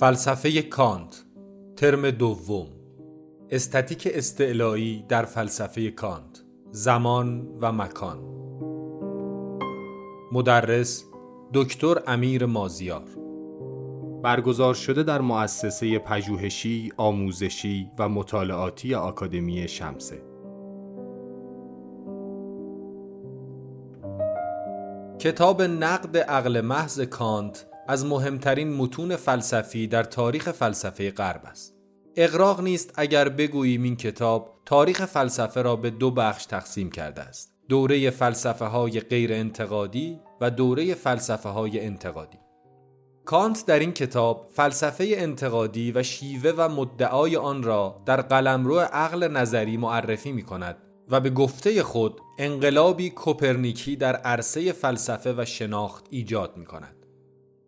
فلسفه کانت ترم دوم. استاتیک استعلایی در فلسفه کانت زمان و مکان. مدرس دکتر امیر مازیار. برگزار شده در مؤسسه پژوهشی، آموزشی و مطالعاتی آکادمی شمسه. کتاب نقد عقل محض کانت از مهمترین متون فلسفی در تاریخ فلسفه غرب است. اقراق نیست اگر بگوییم این کتاب تاریخ فلسفه را به دو بخش تقسیم کرده است. دوره فلسفه های غیر انتقادی و دوره فلسفه های انتقادی. کانت در این کتاب فلسفه انتقادی و شیوه و مدعای آن را در قلمرو عقل نظری معرفی می کند و به گفته خود انقلابی کوپرنیکی در عرصه فلسفه و شناخت ایجاد می کند.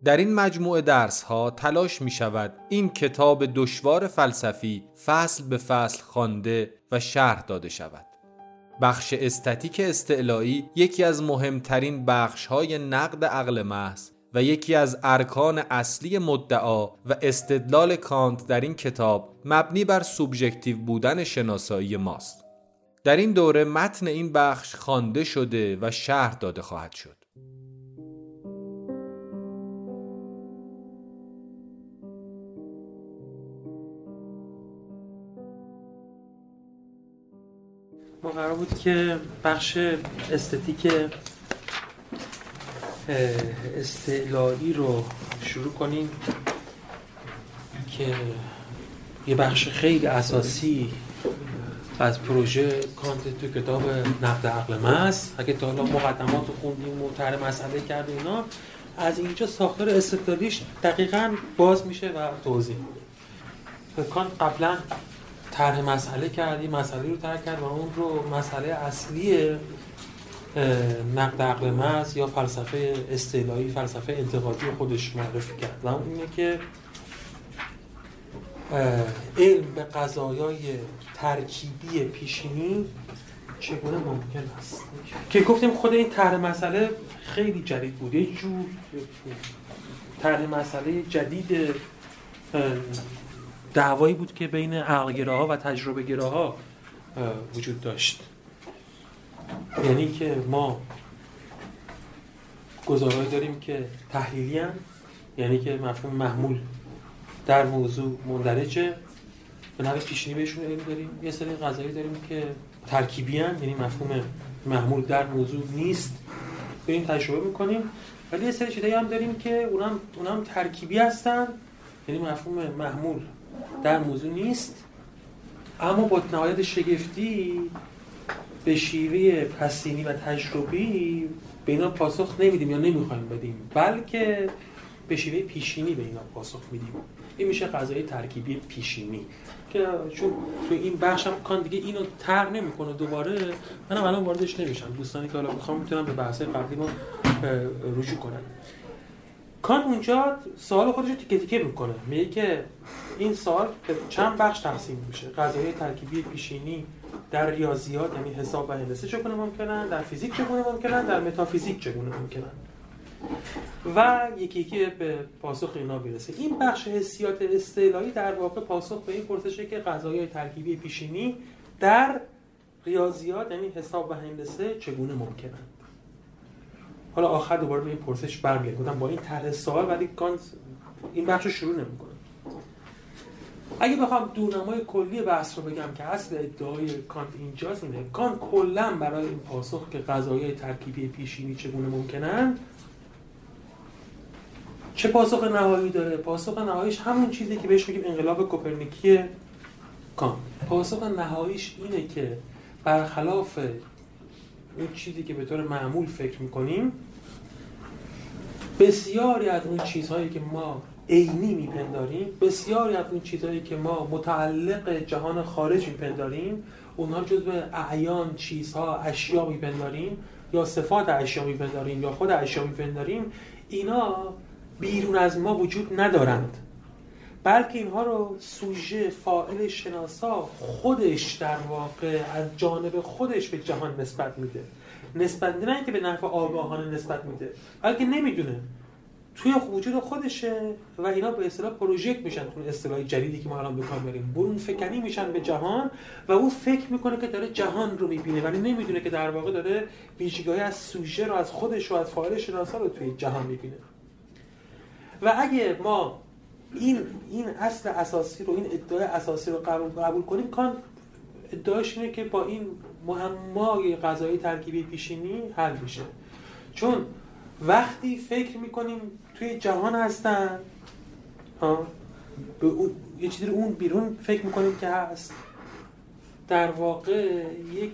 در این مجموعه درس ها تلاش می شود این کتاب دشوار فلسفی فصل به فصل خوانده و شرح داده شود. بخش استاتیک استعلایی یکی از مهمترین بخش های نقد عقل محض و یکی از ارکان اصلی مدعا و استدلال کانت در این کتاب مبنی بر سوبژکتیو بودن شناسایی ماست. در این دوره متن این بخش خوانده شده و شرح داده خواهد شد. ما قرار بود که بخش استتیک استعلایی رو شروع کنیم که یه بخش خیلی اساسی از پروژه کانت تو کتاب نقد عقل محض اگه تا حالا مقدمات رو خوندیم و طرح مسئله کردیم اینا از اینجا ساختار استدلالیش دقیقا باز میشه و توضیح کانت قبلا طرح مسئله کردیم مسئله رو طرح کرد و اون رو مسئله اصلی نقد عقل محض یا فلسفه استعلایی فلسفه انتقادی خودش معرفی کرد. و اینه که علم به قضایای ترکیبی پیشینی چگونه ممکن است؟ که گفتیم خود این طرح مسئله خیلی جدید بود. یه جور طرح مسئله جدید دعوایی بود که بین عقلگراها و تجربه گراها وجود داشت. یعنی که ما گزارهایی داریم که تحلیلی هم. یعنی که مفهوم محمول در موضوع مندرجه. به نوع پیشینی بهشون علم داریم. یه سری قضایی داریم که ترکیبی هم. یعنی مفهوم محمول در موضوع نیست. این تجربه می‌کنیم ولی یه سری چیزایی هم داریم که اونم, اونم ترکیبی هستن. یعنی مفهوم محمول. در موضوع نیست. اما با نهایت شگفتی به شیوه پسینی و تجربی به اینا پاسخ نمیدیم یا نمی‌خوایم بدیم بلکه به شیوه پیشینی به اینا پاسخ میدیم. این میشه قضایی ترکیبی پیشینی که چون تو این بخش هم کان دیگه اینو تر نمی‌کنه دوباره منم الان واردش نمیشم. دوستانی که حالا می‌خوام می‌تونم به بحث قبلی ما رجوع کنم. کان اونجا سوال خودش رو تیکه تیکه می‌کنه. میگه که این سوال به چند بخش تقسیم میشه. قضایای ترکیبی پیشینی در ریاضیات یعنی حساب و هندسه چگونه ممکنن؟ در فیزیک چگونه ممکنن؟ در متافیزیک چگونه ممکنن؟ و یکی یکی به پاسخ اینا برسه این بخش حسیات استعلایی در واقع پاسخ به این پرسشه که قضایای ترکیبی پیشینی در ریاضیات یعنی حساب و هندسه چگونه ممکنن؟ حالا آخر دوباره به این پرسش برمیگردم. با این طرح سوال ولی کانت این بخش رو شروع نمی‌کنه اگه بخوام دورنمای کلی بحث رو بگم که اصل ادعای کانت اینجاست اینه کانت کلا برای این پاسخ که قضایای ترکیبی پیشینی چگونه ممکنن چه پاسخ نهایی داره؟ پاسخ نهاییش همون چیزی که بهش میگیم انقلاب کوپرنیکی کانت. پاسخ نهاییش اینه که برخلاف اون چیزی که به طور معمول فکر می‌کنیم بسیاری از اون چیزهایی که ما عینی میپنداریم بسیاری از اون چیزهایی که ما متعلق جهان خارج میپنداریم اونها جزو اعیان چیزها اشیا میپنداریم یا صفات اشیا میپنداریم یا خود اشیا میپنداریم اینا بیرون از ما وجود ندارند. بلکه اینها رو سوژه فاعل شناسا خودش در واقع از جانب خودش به جهان نسبت میده. نسبت نه که به نحو آگاهانه نسبت میده. بلکه نمی‌دونه. توی وجود خودشه و اینا به اصطلاح پروژکت میشن. تو اصطلاح جدیدی که ما الان به کار برون فکنی میشن به جهان و او فکر می‌کنه که داره جهان رو می‌بینه. ولی نمی‌دونه که در واقع داره ویژگاهی از سوژه رو از خودش و از فاعل شناسا رو توی جهان می‌بینه. و اگه ما این این اصل اساسی رو این ادعای اساسی رو قبول, قبول کنیم کان ادعاش اینه که با این معمای غذایی ترکیبی پیشینی حل میشه. چون وقتی فکر می‌کنیم توی جهان هستن به اون یه چیزی اون بیرون فکر می‌کنیم که هست در واقع یک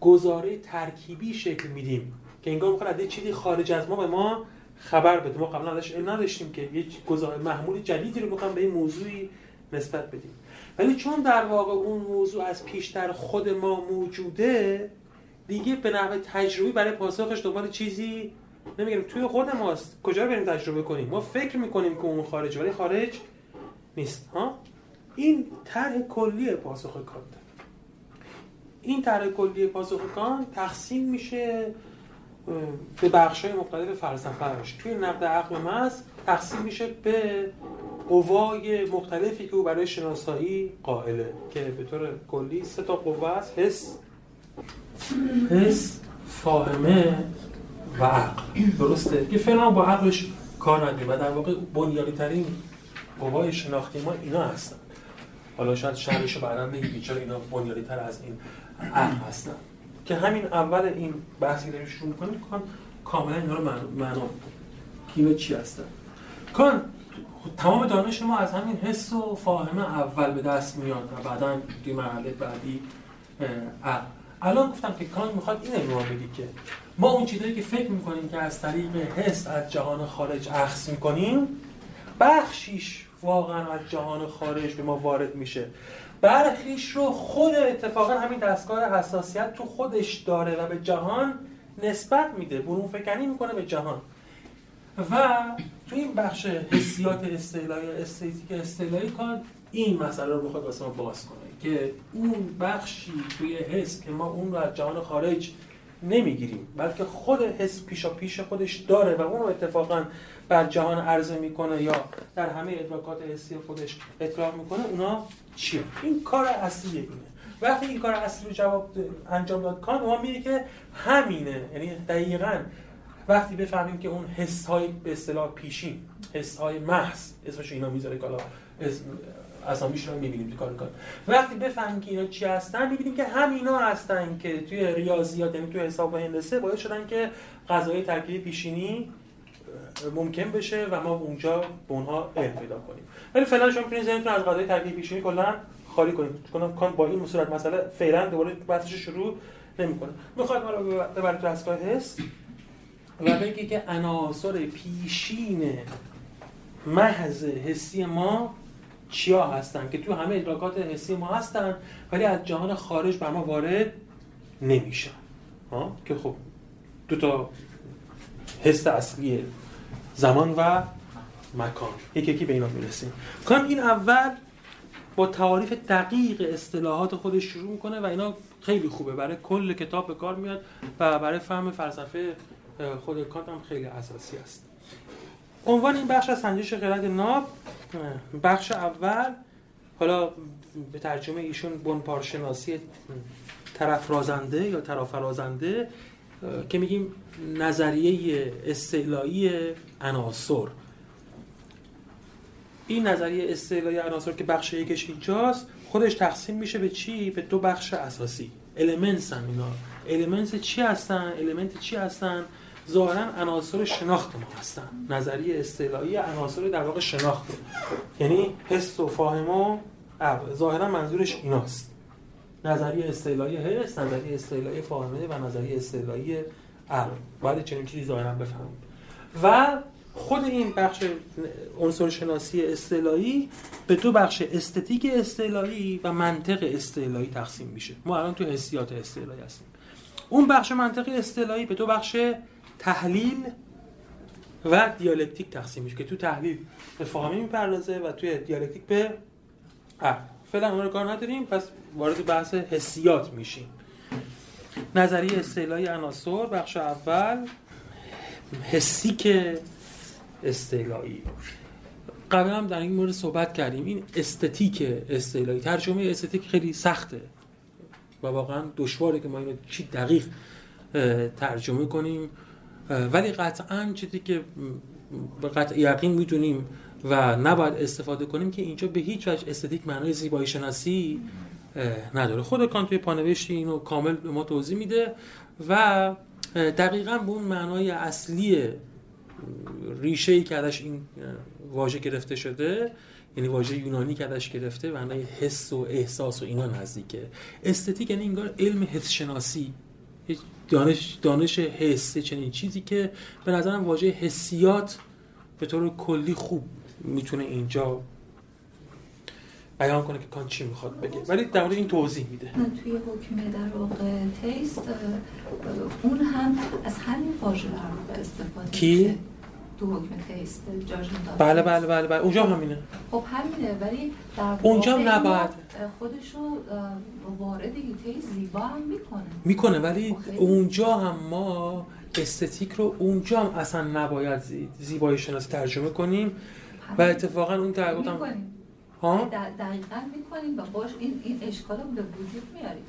گزاره ترکیبی شکل میدیم که انگار می‌خواد از چیزی خارج از ما به ما خبر بده. ما قبلا ازش علم نداشتیم که یک گزاره محمول جدیدی رو بخوام به این موضوعی نسبت بدیم. ولی چون در واقع اون موضوع از پیشتر خود ما موجوده دیگه به نحو تجربی برای پاسخش دنبال چیزی نمیگیم توی خود ماست. کجا بریم تجربه کنیم؟ ما فکر می‌کنیم که اون خارج ولی خارج نیست ها؟ این طرح کلی پاسخ کانت این طرح کلی پاسخ کانت تقسیم میشه به بخش های مختلف فلسفهش توی نقد عقل محض تقسیم میشه به قوای مختلفی که او برای شناسایی قائله که به طور کلی سه تا قوه است حس حس فاهمه و عقل. درسته؟ که فعلا با عقلش کار نداریم و در واقع بنیادی ترین قوای شناختی ما اینا هستن. حالا شاید شرحشو بعدا بگی چرا اینا بنیادی تر از این عقل هستن. که همین اول این بحثی که داریم شروع می‌کنیم کاملا اینا رو معنا که چی هستن؟ کان تمام دانش ما از همین حس و فاهمه اول به دست میاد و بعدا توی مرحله بعدی عقل الان گفتم که کان می‌خواد این رو بگی که ما اون چیزایی که فکر می‌کنیم که از طریق حس از جهان خارج اخذ می‌کنیم بخشیش واقعا از جهان خارج به ما وارد میشه. برخیش رو خود اتفاقا همین دستگاه حساسیت تو خودش داره و به جهان نسبت میده. برون فکنی می‌کنه به جهان. و تو این بخش حسیات استعلایی استیتیک استعلایی کار این مسئله رو بخواد واسه ما باز کنه که اون بخشی توی حس که ما اون رو از جهان خارج نمی‌گیریم بلکه خود حس پیشا پیش خودش داره و اون رو اتفاقا بر جهان عرضه می‌کنه یا در همه ادراکات حسی خودش اطلاق می‌کنه اونا چیه؟ این کار اصلی اینه. وقتی این کار اصلی رو جواب انجام داد کان ما میگه که همینه یعنی دقیقا وقتی بفهمیم که اون حس های به اصطلاح پیشین حس های محض اسمش اینا می‌ذاره که اسامیش رو می‌بینیم تو کار کار وقتی بفهمیم که اینا چی هستن می‌بینیم که همینا هستن که توی ریاضیات یعنی توی حساب و هندسه باید شدن که غذای ترکیبی پیشینی ممکن بشه و ما اونجا به اونها علم پیدا کنیم. ولی فعلا شما می‌تونید ذهنتون از قضیه ترکیب پیشینی کلا خالی کنید. کنم کان با این صورت مسئله فعلا دوباره بحثش شروع نمی‌کنه. می‌خواد ما رو ببرید تو حس و بگی که عناصر پیشین محض حسی ما چیا هستن؟ که تو همه ادراکات حسی ما هستن ولی از جهان خارج بر ما وارد نمیشن. ها؟ که خب دو تا حس اصلی زمان و مکان. یکی یکی به اینا می‌رسیم. کام این اول با تعاریف دقیق اصطلاحات خودش شروع می‌کنه و اینا خیلی خوبه. برای کل کتاب به کار میاد و برای فهم فلسفه خود کانت هم خیلی اساسی است. عنوان این بخش از سنجش خرد ناب بخش اول حالا به ترجمه ایشون بنپارشناسی طرف رازنده یا طرف رازنده که میگیم نظریه استعلایی عناصر. این نظریه استعلایی عناصر که بخش یکش اینجاست خودش تقسیم میشه به چی؟ به دو بخش اساسی. elements هم اینا. Elements چی هستن؟ Element چی هستن؟ ظاهرا عناصر شناخت ما هستن. نظریه استعلایی عناصر در واقع شناخت یعنی حس و فاهمه و ظاهرا منظورش ایناست. نظریه استعلایی حس نظریه استعلایی فاهمه و نظریه استعلایی عقل. باید چنین چیزی ظاهرا بفهمیم. و خود این بخش عنصر شناسی استعلایی به دو بخش استتیک استعلایی و منطق استعلایی تقسیم میشه. ما الان تو حسیات استعلایی هستیم. اون بخش منطق استعلایی به دو بخش تحلیل و دیالکتیک تقسیم میشه که تو تحلیل به فاهمی می‌پردازه و توی دیالکتیک به فعلا اون رو کار نداریم پس وارد بحث حسیات میشیم. نظریه استعلایی عناصر بخش اول حسی که استعلایی قبلا هم در این مورد صحبت کردیم. این استتیک استعلایی ترجمه استتیک خیلی سخته و واقعا دشواره که ما اینو چی دقیق ترجمه کنیم. ولی قطعا چیزی که به قطع یقین می‌دونیم و نباید استفاده کنیم که اینجا به هیچ وجه استتیک معنای زیبایی شناسی نداره. خود کانت توی پانوشتی اینو کامل به ما توضیح میده و دقیقا به اون معنای اصلی ریشه ای که این واژه گرفته شده یعنی واژه یونانی که ازش گرفته معنای حس و احساس و اینا نزدیکه. استتیک یعنی انگار علم حس شناسی. دانش دانش حس چنین چیزی که به نظرم واژه حسیات به طور کلی خوب می‌تونه اینجا بیان کنه که کان چی می‌خواد بگه. ولی در مورد این توضیح میده. توی حکم در واقع تیست اون هم از همین واژه استفاده کی؟ تو حکم تیست بله بله بله بله. اونجا همینه. خب همینه. ولی در اونجا نباید. خودشو وارد تیست زیبا هم می‌کنه. می‌کنه ولی اونجا هم ما استتیک رو اونجا هم اصلا نباید زیبایی شناسی ترجمه کنیم. و اتفاقا اون هم ها؟ دقیقا می‌کنیم و باش این, این اشکال رو به وجود میاریم.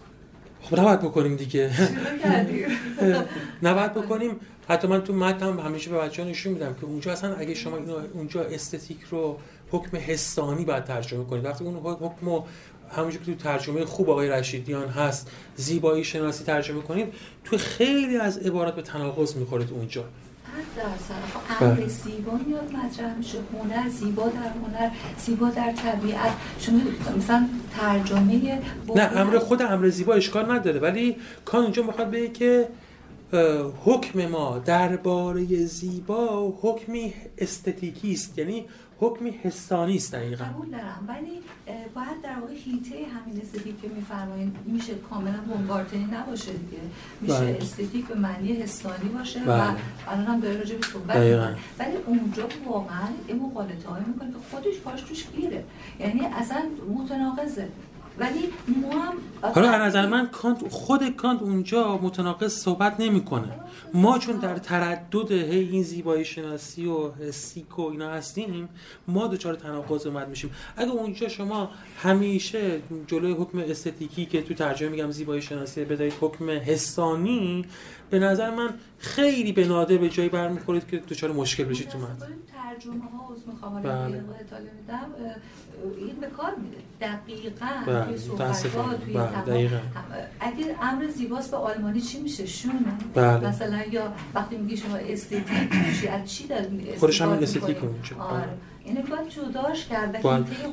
خب نباید بکنیم دیگه. نباید بکنیم. حتی من تو متن هم همیشه به بچه‌ها نشون میدم که اونجا اصلا اگه شما اینو اونجا استتیک رو حکم حسانی باید ترجمه کنید. وقتی اون حکم همونجور که تو ترجمه خوب آقای رشیدیان هست زیبایی شناسی ترجمه کنید تو خیلی از عبارات به تناقض می‌خورید اونجا. درصد امر زیبا میاد مطرح میشه. هنر زیبا در هنر زیبا در طبیعت. شما مثلا ترجمه نه امر خود امر زیبا اشکال نداره. ولی کان اونجا می‌خواد بگه که حکم ما درباره زیبا حکمی استتیکی است یعنی حکمی حسانی است دقیقاً. قبول دارم. ولی باید در واقع هیته همین استتیک که میفرمایید میشه کاملا بومبارتنی نباشه دیگه. میشه بله. استتیک به معنی حسانی باشه بله. و الان هم داره راجع به صحبت ولی اونجا واقعا این مقالطه های می‌کنه که خودش پاش توش گیره. یعنی اصلا متناقضه. ولی ما هم حالا از نظر من کانت خود کانت اونجا متناقض صحبت نمی‌کنه. ما چون در تردد هی این زیبایی شناسی و سیک و اینا هستیم ما دچار تناقض اومد میشیم. اگه اونجا شما همیشه جلوی حکم استتیکی که تو ترجمه میگم زیبایی شناسی بدهید حکم حسانی به نظر من خیلی به نادر به جایی برمیخورید که دچار مشکل بشید تو من ترجمه ها از می‌خوام بله. این به کار میده دقیقا بله. توی صحبت توی بله. اگه امر زیباست به آلمانی چی میشه؟ شونه بله. مثلا یا وقتی میگی شما استتیک میشی از چی داری خودش هم استتیک میشه. آره. اینو باید جداش کرد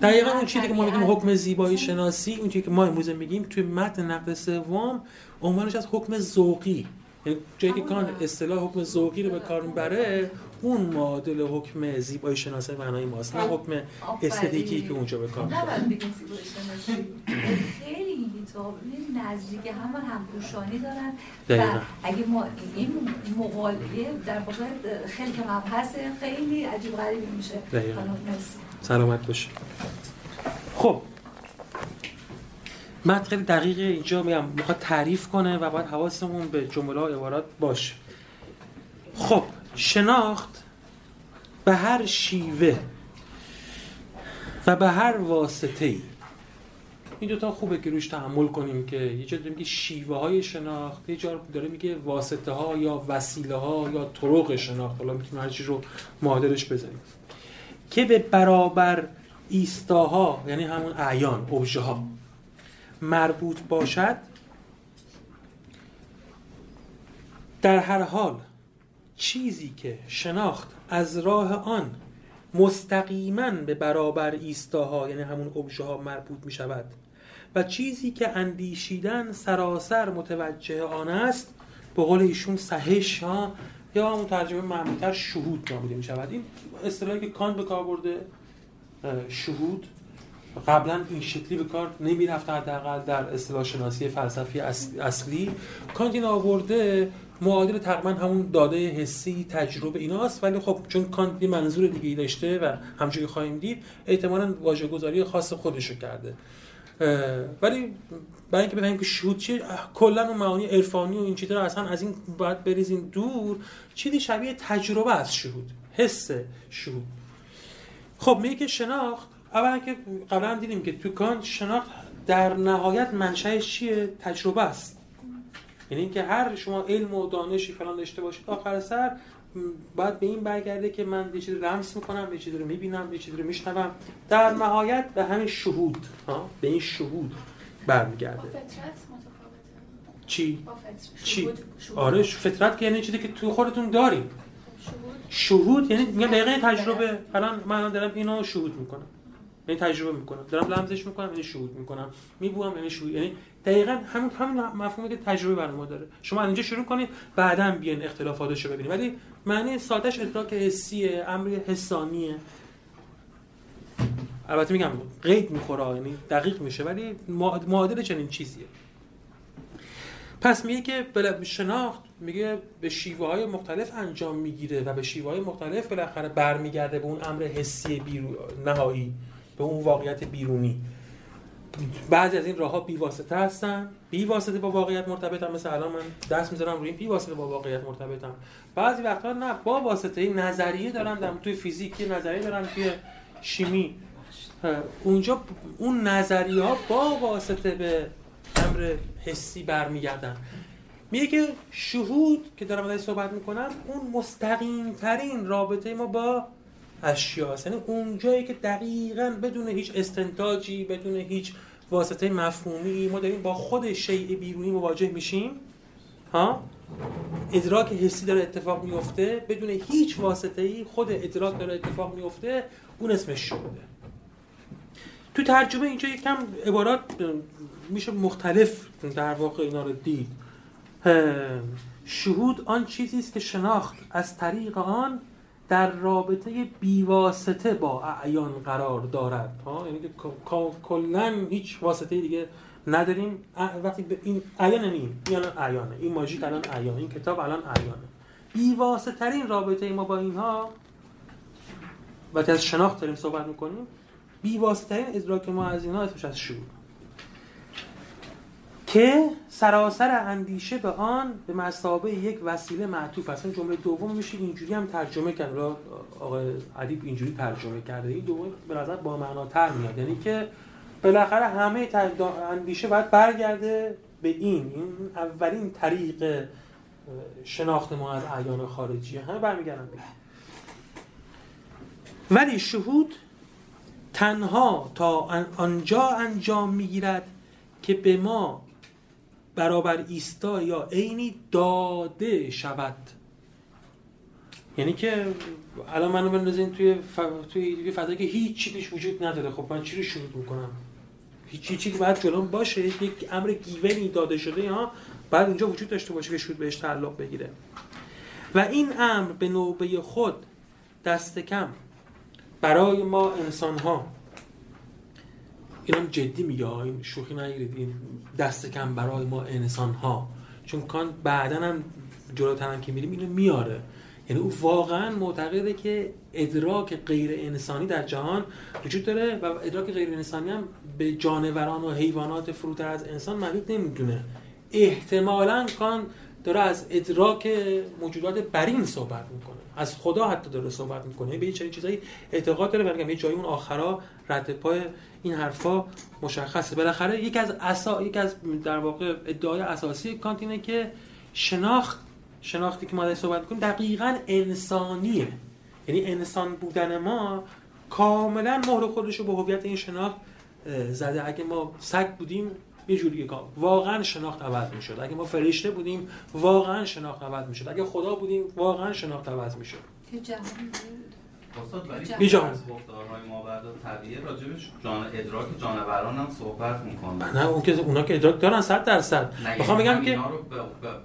دقیقا اون چیزی که ما میگیم حکم زیبایی شناسی اون چیزی که ما امروز میگیم توی متن نقد سوم عنوانش از حکم ذوقی. جایی که کان اصطلاح حکم ذوقی رو به کار می‌بره اون معادل حکم زیبایی شناسی معنای ماست نه حکم استتیکی که اونجا به کار نباید بگیم زیبایی شناسی. خیلی این کتاب نزدیک هم همپوشانی دارن. و اگه ما این مقاله در واقع خیلی که مبحث خیلی عجیب غریبی میشه. سلامت باشه خب. من خیلی دقیق اینجا میگم می‌خواد تعریف کنه و باید حواسمون به جمله و عبارات باشه. خب شناخت به هر شیوه و به هر واسطه ای این دوتا خوبه که روش تحمل کنیم که یه جا میگه شیوه های شناخت یه جا داره میگه واسطه ها یا وسیله ها یا طرق شناخت. حالا می‌تونیم هر چیز رو معادلش بزنیم. که به برابر ایستاها یعنی همون اعیان اوبژه ها مربوط باشد در هر حال چیزی که شناخت از راه آن مستقیما به برابر ایستاها یعنی همون ابژه ها مربوط می شود و چیزی که اندیشیدن سراسر متوجه آن است به قول ایشون سهش ها یا همون ترجمه معمولتر شهود نامیده می شود این اصطلاحی که کان به کار برده شهود قبلا این شکلی به کار نمی رفت حداقل در اصطلاح شناسی فلسفی اصلی. کانت این آورده معادل تقریبا همون داده حسی تجربه ایناست. ولی خب چون کانت منظور دیگه ای داشته و همچنین خواهیم دید احتمالاً واژه گذاری خاص خودشو کرده. ولی برای اینکه بفهمیم که شهود چیه کلا اون معانی عرفانی و این چیزا اصلا از این باید بریزین دور. چیزی شبیه تجربه از شهود حس شهود. خب میگه که شناخت اولا که قبلا دیدیم که تو کان شناخت در نهایت منشأش چیه تجربه است. یعنی اینکه هر شما علم و دانشی فلان داشته باشید آخر سر باید به این برگرده که من یه چیزی لمس می‌کنم یه چیزی رو می‌بینم یه چیزی رو میشنوم. در نهایت به همین شهود ها به این شهود برمیگرده. چی؟ چی؟ آره فطرت که یعنی چیزی که تو خودتون داریم. شهود. یعنی میگم دقیقه تجربه. الان من دارم اینو شهود می‌کنم. یعنی تجربه می‌کنم. دارم لمسش می‌کنم یعنی شهود می‌کنم. میبوام یعنی شهود. یعنی دقیقا همین همین مفهومی که تجربه بر ما داره. شما اینجا شروع کنید بعدا بیان اختلافاتش رو ببینید ولی معنی سادهش ادراک حسیه امر حسانیه البته میگم قید می‌خوره یعنی دقیق میشه ولی معادل چنین چیزیه. پس میگه که شناخت میگه به شیوه های مختلف انجام می‌گیره و به شیوه های مختلف بالاخره برمیگرده به اون امر حسی بیرو... نهایی. به اون واقعیت بیرونی. بعضی از این راه ها بی واسطه هستن. بی واسطه با واقعیت مرتبطن. مثل الان من دست می‌ذارم روی این بی واسطه با واقعیت مرتبطم. بعضی وقتا نه با واسطه این نظریه دارن در توی فیزیک نظریه دارن توی شیمی. اونجا اون نظریه ها با واسطه به امر حسی برمیگردن. میگه که شهود که دارم ازش صحبت می‌کنم اون مستقیم ترین رابطه ما با اشیاست یعنی اون جایی که دقیقا بدون هیچ استنتاجی بدون هیچ واسطه مفهومی ما داریم با خود شیء بیرونی مواجه میشیم. ها؟ ادراک حسی داره اتفاق میفته. بدون هیچ واسطه ای خود ادراک داره اتفاق میفته. اون اسمش شده. تو ترجمه اینجا یکم عبارات میشه مختلف در واقع اینا رو دید. شهود آن چیزی است که شناخت. از طریق آن در رابطه بیواسطه با اعیان قرار دارد. ها یعنی کلا هیچ واسطه دیگه نداریم. وقتی به این اعیان این اعیانه. این ماژیک الان اعیان این کتاب الان اعیانه. بیواسطه ترین رابطه ما با اینها وقتی از شناخت داریم صحبت می‌کنیم بیواسطه ترین ادراک ما از اینها اسمش از شروع که سراسر اندیشه به آن به مسابه یک وسیله معطوف است. اون جمله دوم میشه اینجوری هم ترجمه کرد. آقای ادیب اینجوری ترجمه کرده. این دوم به نظر با معناتر میاد. یعنی که بالاخره همه اندیشه باید برگرده به این. این اولین طریق شناخت ما از اعیان خارجی. همه برمیگردن به ولی شهود تنها تا آنجا انجام می‌گیرد که به ما برابر ایستا یا عینی داده شود. یعنی که الان منو بندازین توی ف... توی فضایی که هیچ چیزش وجود نداره. خب من چی رو شروع می‌کنم؟ هیچ چیزی باید جلوم باشه. یک امر گیونی داده شده یا بعد اونجا وجود داشته باشه که شروع بهش تعلق بگیره. و این امر به نوبه خود دست کم برای ما انسان ها اینم جدی میگه این شوخی نگیرید این دست کم برای ما انسان ها چون کان بعدا هم جلوتر که میریم اینو میاره. یعنی او واقعا معتقده که ادراک غیر انسانی در جهان وجود داره و ادراک غیر انسانی هم به جانوران و حیوانات فروتر از انسان محدود نمی‌دونه. احتمالا کان داره از ادراک موجودات برین صحبت می‌کنه. از خدا حتی داره صحبت می‌کنه. به چه چیزایی اعتقاد داره ولی یه جایی اون آخرا رد پای این حرفا مشخصه. بالاخره یک از اسا یک از در واقع ادعای اساسی کانت اینه که شناخت شناختی که ما در صحبت کنیم دقیقا انسانیه. یعنی انسان بودن ما کاملا مهر خودش رو به هویت این شناخت زده. اگه ما سگ بودیم یه جوری کار. واقعا شناخت عوض می‌شد. اگه ما فرشته بودیم واقعا شناخت عوض می‌شد. اگه خدا بودیم واقعا شناخت عوض می‌شد. استاد ولی بیجان گفتارهای ما بعد طبیعه راجبش جان ادراک جانوران هم صحبت می‌کنه نه اون که اونا که ادراک دارن 100 درصد. می‌خوام بگم که رو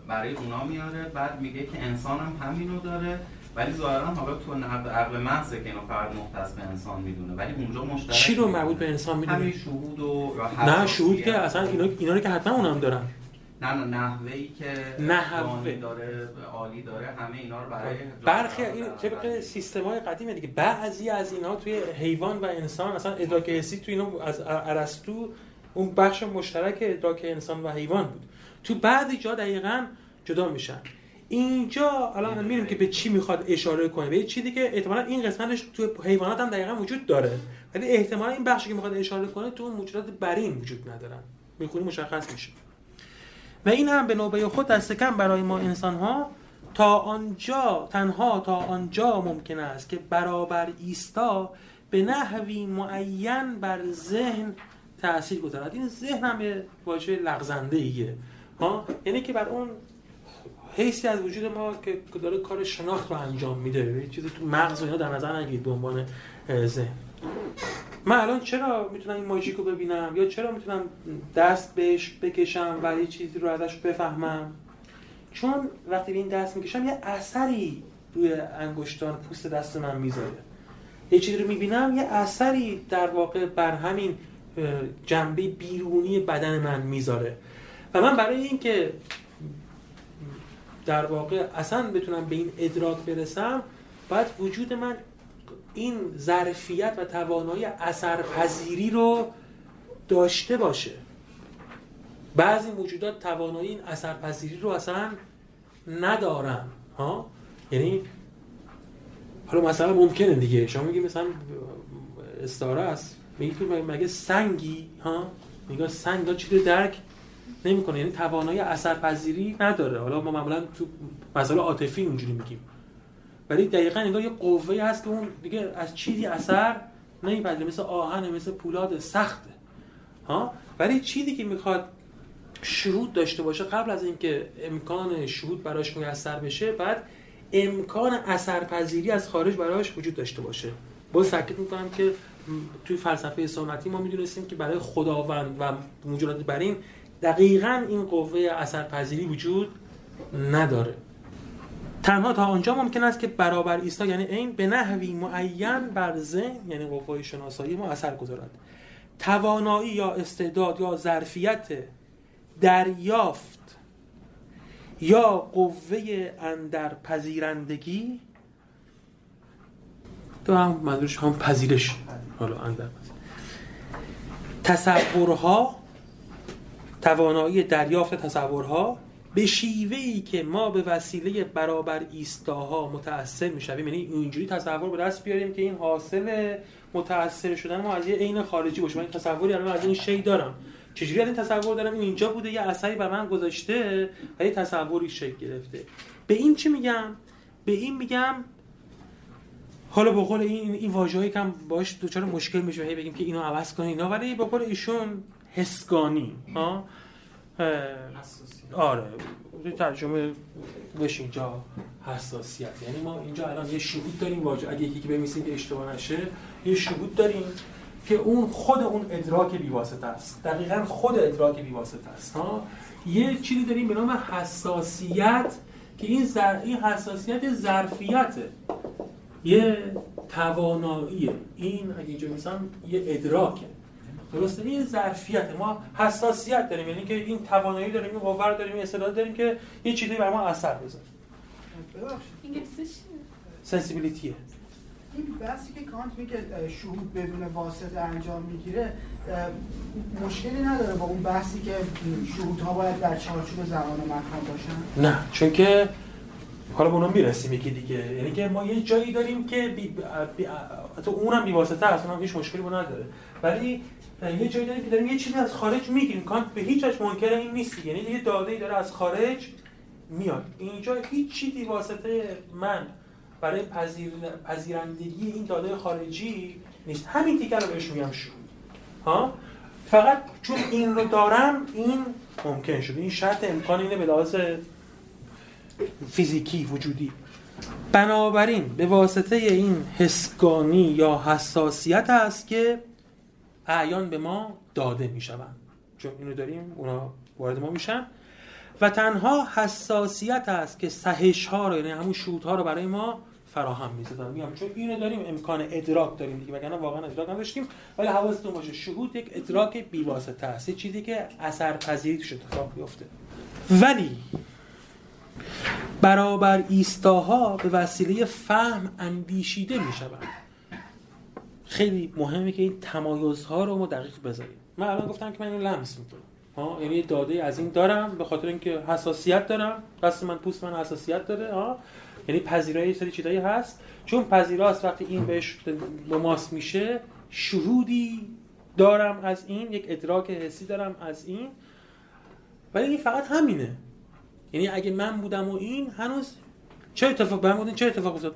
برای اونا میاره بعد میگه که انسان هم همینو داره. ولی ظاهرا حالا تو نقد عقل محضه که اینو فقط مختص به انسان می‌دونه. ولی اونجا مشترک چی رو مربوط به انسان می‌دونه؟ همین شهود و نه شهود که اصلا اینا اینا رو که حتما اونم دارن. نه نه نحوهی که نحوه. داره عالی داره همه اینا رو برای برخی این طبق سیستم های قدیمه دیگه بعضی از اینها توی حیوان و انسان اصلا ادراک حسی تو اینا از ارسطو اون بخش مشترک ادراک انسان و حیوان بود. تو بعضی جا دقیقا جدا میشن. اینجا الان می‌بینیم که به چی می‌خواد اشاره کنه. به چیزی که احتمالا این قسمتش تو حیوانات هم دقیقا وجود داره. ولی احتمالا این بخشی که می‌خواد اشاره کنه تو موجودات برین وجود ندارن. می‌خونی مشخص میشه. و این هم به نوبه خود دست کم برای ما انسان ها تا آنجا تنها تا آنجا ممکن است که برابر ایستا به نحوی معین بر ذهن تاثیر گذارد. این ذهن هم یه واژه لغزنده ایه ها؟ یعنی که بر اون حیثی از وجود ما که داره کار شناخت رو انجام میده. یه چیزی تو مغز و اینا در نظر نگیرید به عنوان ذهن. من الان چرا می‌تونم این ماژیک رو ببینم؟ یا چرا می‌تونم دست بهش بکشم و یه چیزی رو ازش بفهمم؟ چون وقتی به این دست می‌کشم یه اثری روی انگشتان پوست دست من می‌ذاره. یه چیزی رو می‌بینم یه اثری در واقع بر همین جنبه بیرونی بدن من می‌ذاره. و من برای اینکه در واقع اصلا بتونم به این ادراک برسم باید وجود من این ظرفیت و توانایی اثرپذیری رو داشته باشه. بعضی موجودات توانایی این اثرپذیری رو اصلا ندارن ها؟ یعنی حالا مثلا ممکنه دیگه. شما میگی مثلا استاره است. میگی مگه سنگی ها؟ میگه سنگ چی درک نمی‌کنه. یعنی توانایی اثرپذیری نداره. حالا ما معمولا تو مسائل عاطفی اونجوری میگیم. ولی دقیقا انگار یه قوه هست که اون دیگه از چیزی اثر نمیپذیره. مثل آهن مثل پولاد سخته. ها؟ ولی چیزی که می‌خواد شروط داشته باشه قبل از اینکه امکان شروط براش میسر بشه بعد امکان اثرپذیری از خارج براش وجود داشته باشه. باز تاکید می‌کنم که توی فلسفه سنتی ما می‌دونستیم که برای خداوند و موجودات برین دقیقا این قوه اثرپذیری وجود نداره. تنها تا آنجا ممکن است که برابر ایستا یعنی این به نحوی معین بر ذهن یعنی قوه شناسایی ما اثر گذارد. توانایی یا استعداد یا ظرفیت دریافت یا قوه اندر پذیرندگی تو هم منظورش هم پذیرش حالا اندر تصورها توانایی دریافت تصورها به شیوه ای که ما به وسیله برابر ایستاها متأثر می‌شویم. یعنی اینجوری تصور به دست بیاریم که این حاصل متأثر شدن ما از یه عین خارجی باشه. من تصوری الان از این شی دارم. چجوری از این تصور دارم؟ این اینجا بوده یه اثری بر من گذاشته و یه تصوری شکل گرفته. به این چی میگم؟ به این میگم حالا به قول این این واژه‌ای که باش دوچار مشکل میشه هی بگیم که اینو عوض کنین. اینا ولی به قول ایشون حسگانی ها؟ آره ترجمه بشه اینجا حساسیت. یعنی ما اینجا الان یه شهود داریم واژه اگه یکی که بمیسیم که اشتباه نشه یه شهود داریم که اون خود اون ادراک بیواسطه است. دقیقا خود ادراک بیواسطه است ها؟ یه چیزی داریم به نام حساسیت که این زر... این حساسیت ظرفیته. یه توانایی این اگه اینجا میسم یه ادراکه. درسته؟ این ظرفیت ما حساسیت داریم. یعنی که این توانایی داریم این قوه داریم این استعداد داریم که یه چیزی بر ما اثر بذاره. سنسیبیلیتیه. این بحثی که کانت میگه شهود بدون واسطه انجام می‌گیره مشکلی نداره با اون بحثی که شهودها باید در چارچوب زمان مکان باشن؟ نه چون که حالا به اونم می‌رسیم یکی دیگه. یعنی که ما یه جایی داریم که بی... بی... تو اونم بی واسطه هست اونم هیچ مشکلی با نداره. ولی یه جایی داریم که داریم یه چیزی از خارج می‌گیریم کانت به هیچ وجه منکر این نیست یعنی یه داده داره از خارج میاد. اینجا هیچ چیزی واسطه من برای پذیر... پذیرندگی این داده خارجی نیست. همین تیکه رو بهش میگم شد ها؟ فقط چون این رو دارم این ممکن شده این شرط امکان اینه به لحاظ فیزیکی وجودی. بنابراین به واسطه این حسگانی یا حساسیت است که اعیان به ما داده می شوند چون اینو داریم اونا وارد ما میشن. و تنها حساسیت است که سهش ها رو یعنی همون شوت ها رو برای ما فراهم می‌زدن. میگم چون اینو داریم امکان ادراک داریم دیگه وگرنه واقعا ادراک نداشتیم. ولی حواستون باشه شهود یک ادراک بیواسطه است. چیزی که اثر پذیری توش اتفاق بیفته ولی برابر ایستاها به وسیله فهم اندیشیده می‌شوند. خیلی مهمه که این تمایزها رو ما دقیق بذاریم. من الان گفتم که من اینو لمس می‌کنم. ها یعنی داده از این دارم به خاطر اینکه حساسیت دارم. دست من پوست من حساسیت داره ها. یعنی پذیرایی سری چیزایی هست. چون پذیراست وقتی این بهش لماس میشه شهودی دارم از این یک ادراک حسی دارم از این. ولی این فقط همینه. یعنی اگه من بودم و این هنوز چه اتفاق به چه اتفاق افتاد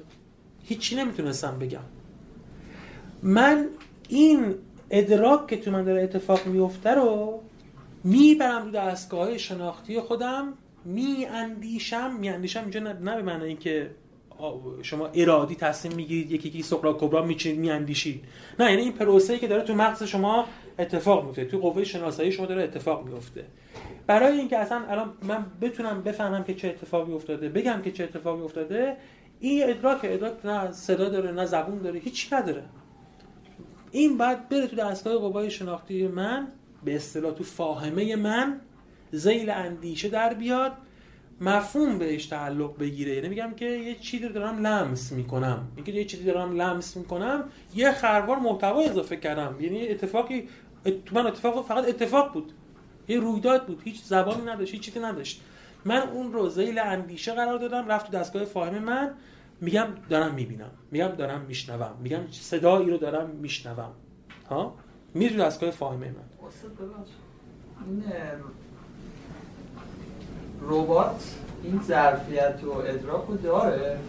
هیچی نمی‌تونستم بگم. من این ادراک که تو من داره اتفاق میفته رو می‌برم رو دستگاه شناختی خودم می اندیشم می اندیشم اینجا نه به معنی اینکه شما ارادی تصمیم می‌گیرید یکی یکی سقرا کبرا میچینید میاندیشید. نه یعنی این پروسه‌ای که داره تو مغز شما اتفاق میفته تو قوه شناسایی شما داره اتفاق میفته برای اینکه اصلا الان من بتونم بفهمم که چه اتفاقی افتاده بگم که چه اتفاقی افتاده این ادراک ادراک نه صدا داره نه زبون داره هیچی نداره. این بعد بره تو دستگاه قوای شناختی من به اصطلاح تو فاهمه من زیل اندیشه در بیاد مفهوم بهش تعلق بگیره. یعنی میگم که یه چیزی رو دارم لمس می‌کنم. اینکه یه چیزی دارم لمس می‌کنم یه خروار محتوا اضافه کردم. یعنی اتفاقی تو من اتفاق فقط اتفاق بود. یه رویداد بود. هیچ زبانی نداشت هیچ چیزی نداشت. من اون رو زیل اندیشه قرار دادم رفت تو دستگاه فاهم من. میگم دارم می‌بینم میگم دارم میشنوم میگم صدایی رو دارم میشنوم. ها؟ میره تو دستگاه فاهمه من؟ این ربات این ظرفیت و ادراک رو داره؟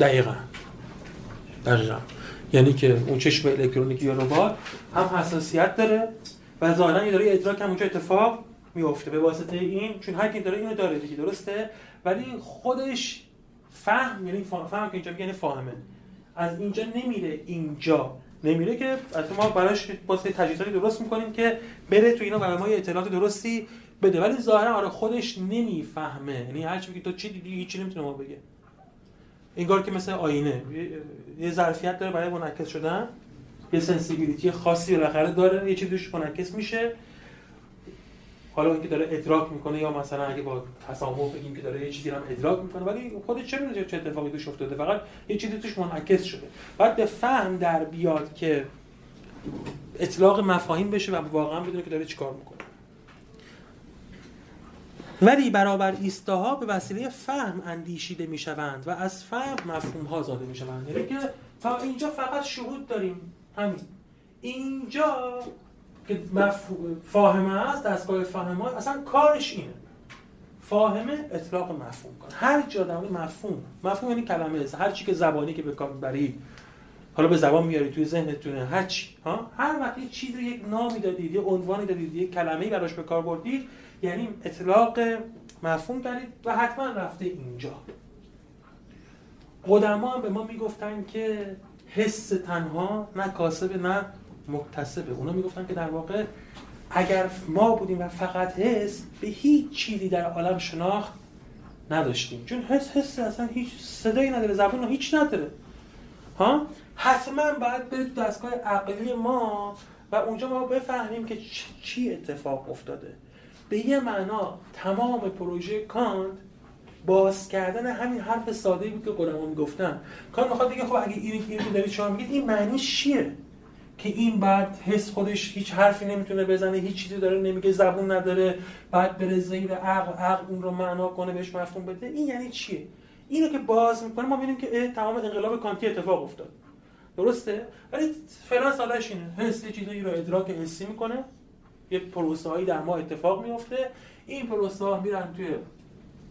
دقیقا. دقیقا. یعنی که اون چشم الکترونیکی یا ربات هم حساسیت داره و ظاهرا یه داره ادراک هم اونجا اتفاق میفته به واسطه این چون هر کی داره اینو داره دیگه درسته؟ ولی خودش فهم یعنی فهم که اینجا میگه یعنی فاهمه. از اینجا نمیره اینجا. نمیره که از ما براش واسه تجهیزاتی درست می‌کنیم که بره تو اینا برای ما اطلاعات درستی بده. ولی ظاهرا آره خودش نمی‌فهمه. یعنی هر چی تو چی دیدی؟ هیچی نمی‌تونه ما بگه. انگار که مثل آینه. یه ظرفیت داره برای منعکس شدن. یه سنسیبیلیتی خاصی بالاخره داره. یه چیزی توش منعکس میشه. حالا اینکه داره ادراک می‌کنه یا مثلا اگه با تسامح بگیم که داره یه چیزی هم ادراک می‌کنه ولی خودش چه می‌دونه چه اتفاقی توش افتاده؟ فقط یه چیزی توش منعکس شده. بعد به فهم در بیاد که اطلاق مفاهیم بشه و واقعا بدونه که داره چیکار می‌کنه. ولی برابر ایستاها به وسیله فهم اندیشیده می‌شوند و از فهم مفهوم ها زاده می‌شوند. یعنی که تا اینجا فقط شهود داریم. همین. اینجا که فاهمه هست دستگاه فاهمه اصلا کارش اینه. فاهمه اطلاق مفهوم کنه هر جا در مفهوم. مفهوم یعنی کلمه هست هر چی که زبانی که به کار ببرید حالا به زبان میاری توی ذهنتونه. هر چی ها؟ هر وقت یه چیز رو یک نامی دادید یه عنوانی دادید یه کلمه‌ای براش به کار بردید یعنی اطلاق مفهوم کردید و حتما رفته اینجا. قدما به ما می‌گفتن که حس تنها نه کاسب نه مکتسبه. اونا می‌گفتن که در واقع اگر ما بودیم و فقط حس به هیچ چیزی در عالم شناخت نداشتیم. چون حس حس اصلا هیچ صدایی نداره زبان هیچ نداره. ها؟ حتما باید برید تو دستگاه عقلی ما و اونجا ما بفهمیم که چی اتفاق افتاده. به یه معنا تمام پروژه کانت باز کردن همین حرف ساده بود که قدما می‌گفتن. کانت می‌خواد بگه خب اگه این که دارید شما میگید این معنی چیه؟ که این بعد حس خودش هیچ حرفی نمی‌تونه بزنه هیچ چیزی داره نمیگه زبون نداره بعد بره زیر عقل عقل اون رو معنا کنه بهش مفهوم بده. این یعنی چیه؟ اینو که باز می‌کنه ما می‌بینیم که تمام انقلاب کانتی اتفاق افتاد. درسته؟ ولی فعلا سالش اینه. حس چیزایی رو ادراک حسی می‌کنه. یه پروسه هایی در ما اتفاق میفته این پروسه ها میرن توی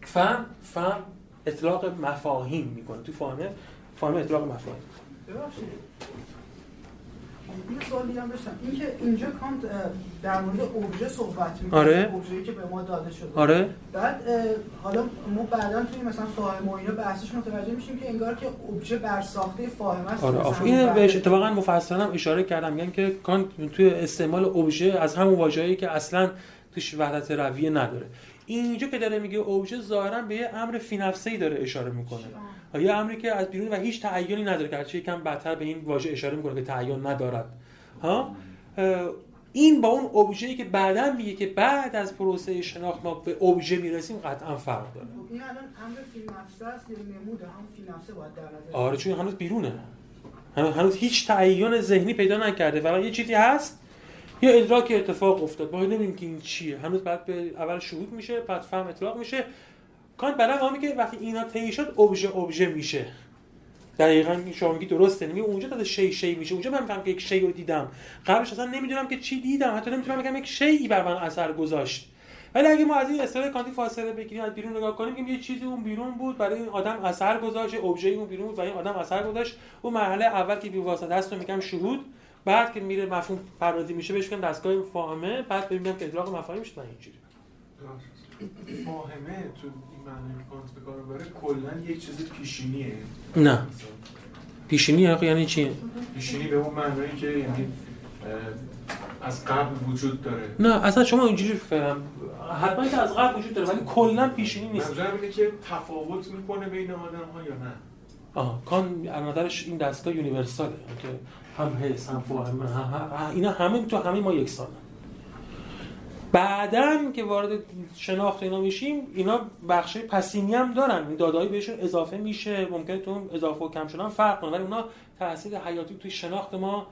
فهم فهم اطلاق مفاهیم می‌کنه. تو فهمه فهمه اطلاق مفاهیم. این سوال دیگه داشتم این که اینجا کانت در مورد اوبژه صحبت می‌کنه آره. اوبژه‌ای که به ما داده شده. آره. بعد حالا ما بعدا توی مثلا فاهم و اینا بحثش متوجه میشیم که انگار که اوبژه بر ساخته فاهم است. آره آف این بهش اتفاقا مفصلا اشاره کردم. میگن که کانت توی استعمال اوبژه از همون واژه‌ای که اصلا توش وحدت رویه نداره. اینجا که داره میگه اوبژه ظاهرا به یه امر فی ای داره اشاره می‌کنه. یه امری که از بیرون و هیچ تعیینی نداره که هرچی یکم بدتر به این واژه اشاره می‌کنه که تعیین ندارد. ها؟ این با اون ابژه‌ای که بعدا میگه که بعد از پروسه شناخت ما به ابژه می‌رسیم قطعا فرق داره. خب، این الان امر فی نفسه است یا نمود هم فی نفسه باید در نظر آره چون هنوز بیرونه. هنوز هیچ تعیین ذهنی پیدا نکرده. فقط یه چیزی هست یه ادراک اتفاق افتاد. ما نمی‌دونیم که این چیه. هنوز بعد به اول شهود میشه بعد فهم اطلاق میشه. کانت بعدا ما میگه وقتی اینا طی شد ابژه ابژه میشه. دقیقا شما میگی درسته. نمی اونجا تا شی شی میشه. اونجا من می‌فهمم که یک شی رو دیدم. قبلش اصلا نمی‌دونم که چی دیدم. حتی نمی‌تونم بگم یک شیئی بر من اثر گذاشت. ولی اگه ما از این اصطلاح کانتی فاصله بگیریم از بیرون نگاه کنیم که یه چیزی اون بیرون بود برای این آدم اثر گذاشت. ابژه اون بیرون بود و این آدم اثر گذاشت. اون مرحله اول که بی واسطه رو میگم شهود. بعد که میره مفهوم پردازی میشه بهش میگم دستگاه فاهمه. بعد ببینم که ادراک مفاهیم میشه اینجوری. فاهمه تو این معنی کانت به کار بره کلا یک چیز پیشینیه. نه. پیشینی یعنی چی؟ پیشینی به اون معنایی که یعنی از قبل وجود داره. نه اصلا شما اینجوری فهم حتما که از قبل وجود داره ولی کلا پیشینی نیست. منظورم اینه که تفاوت می‌کنه بین آدم ها یا نه. آه کان نظرش این دستگاه یونیورساله. که هم حس هم فهم هم اینا همه تو همه ما یکسانه بعدا که وارد شناخت اینا میشیم اینا بخش پسینی هم دارن. این دادایی بهشون اضافه میشه. ممکنه تو اضافه و کم شدن فرق کنه ولی اونا تاثیر حیاتی توی شناخت ما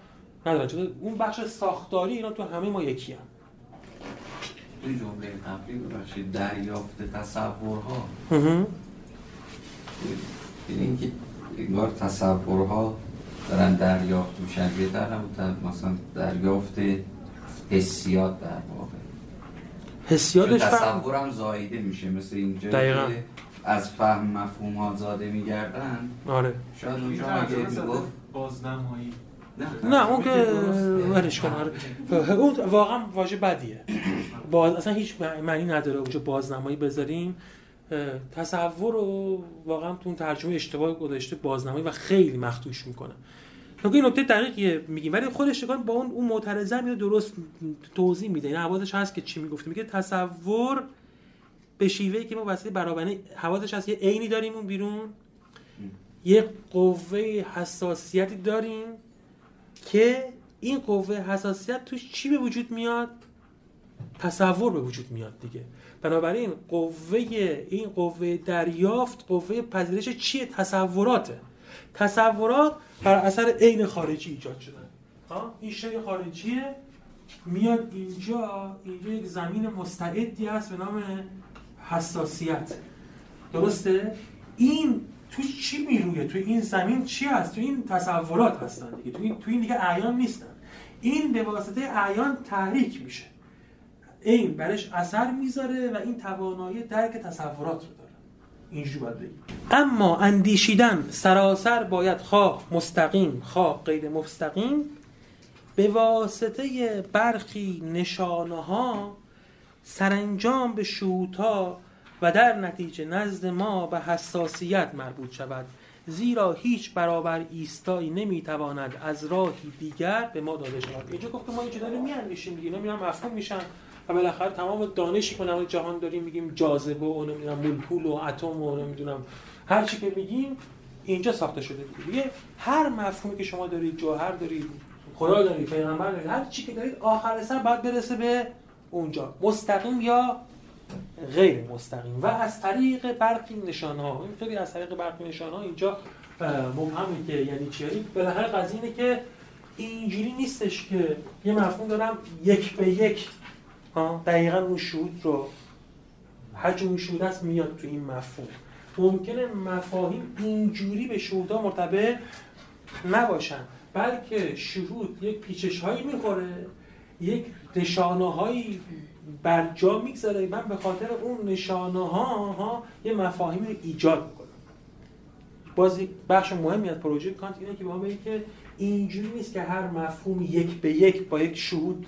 ندارن. چون اون بخش ساختاری اینا تو همه ما یکی هم. این جمله قبلی ببخشید. دریافت تصورها. یعنی اینکه انگار تصورها دارن دریافت میشن. یه در مثلا دریافت حسیات در واقع. حسیاتش تصورم زایده میشه. مثل اینجا دقیقا. از فهم مفهوم ها زاده میگردن. آره. شاید اونجا اگه می‌گفت؟ بازنمایی. نه. اون که ورش کن آره. اون واقعا واژه بدیه. باز اصلا هیچ معنی نداره اونجا بازنمایی بذاریم. تصور رو واقعا تو اون ترجمه اشتباه گذاشته بازنمایی و خیلی مختوش می‌کنه. نکته این نکته دقیقیه میگیم. ولی خودش با اون اون معترضه میاد درست توضیح میده. این حواسش هست که چی می‌گفته. میگه تصور به شیوهی که ما وسیله برابری حواسش هست یه عینی داریم اون بیرون یه قوه حساسیتی داریم که این قوه حساسیت توش چی به وجود میاد؟ تصور به وجود میاد دیگه. بنابراین قوه این قوه دریافت قوه پذیرش چیه؟ تصوراته. تصورات بر اثر عین خارجی ایجاد شدن. این شی خارجیه. میاد اینجا اینجا یک زمین مستعدی هست به نام حساسیت. درسته؟ این تو چی میرویه؟ تو این زمین چی هست؟ تو این تصورات هستن دیگه. تو این تو این دیگه اعیان نیستن. این به واسطه اعیان تحریک میشه. این برش اثر می‌ذاره و این توانایی درک تصورات رو داره. اینجوری باید اما اندیشیدن سراسر باید خواه مستقیم خواه غیر مستقیم به واسطه برخی نشانه ها سرانجام به شوتا و در نتیجه نزد ما به حساسیت مربوط شود. زیرا هیچ برابر ایستایی نمی‌تواند از راهی دیگر به ما داده شود. اینجا گفت ما اینجا داریم میاندیشیم دیگه اینا مفهوم میشن. و بالاخره تمام دانشی که نام جهان داریم میگیم جاذبه و نمی‌دونم مولکول و اتم و نمی‌دونم هر چی که میگیم اینجا ساخته شده دیگه. هر مفهومی که شما دارید جوهر دارید خدا دارید پیغمبر دارید هر چی که دارید آخر سر باید برسه به اونجا. مستقیم یا غیر مستقیم. و از طریق برقی نشانه ها این خیلی از طریق برقی نشانه ها اینجا مبهمه که یعنی چی. بالاخره قضیه اینه که اینجوری نیستش که یه مفهوم دارم یک به یک دقیقا اون شهود رو حجم شهود هست میاد تو این مفهوم. ممکنه مفاهیم اینجوری به شهودها مرتبط نباشن بلکه شهود یک پیچش هایی می‌خوره یک نشانه هایی بر جا می‌گذاره. من به خاطر اون نشانه ها, ها یه مفاهیمی رو ایجاد می‌کنم. باز بخش مهمی از پروژه کانت اینه که با بگه که اینجوری نیست که هر مفهوم یک به یک با یک شهود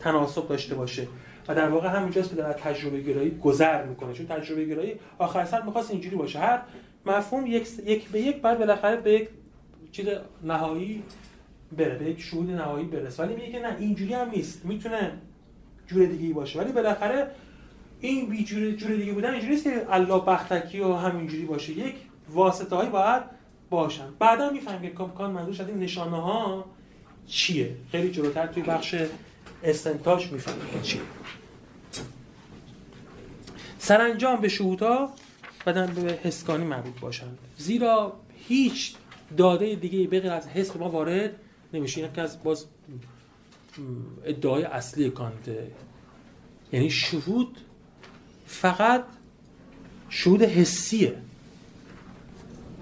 تناسب داشته باشه. و در واقع همینجاست که در تجربه گرایی گذر می‌کنه. چون تجربه گرایی آخر سر می‌خواست اینجوری باشه. هر مفهوم یک, یک به یک بعد بالاخره به یک چیز نهایی بره به یک شهود نهایی برسه. ولی میگه که نه اینجوری هم نیست. می‌تونه جور دیگه باشه. ولی بالاخره این بی جور, جور دیگه بودن اینجوری نیست که الله بختکی و همینجوری باشه. یک واسطه هایی باید باشن. بعدا می‌فهمیم که کان منظورش از این نشانه ها چیه. خیلی جلوتر توی بخش استنتاج می‌فهمیم که چیه سرانجام به شهودها بدن به حسکانی مربوط باشند. زیرا هیچ داده دیگه به غیر از حس ما وارد نمیشه. این که از باز ادعای اصلی کانته یعنی شهود فقط شهود حسیه.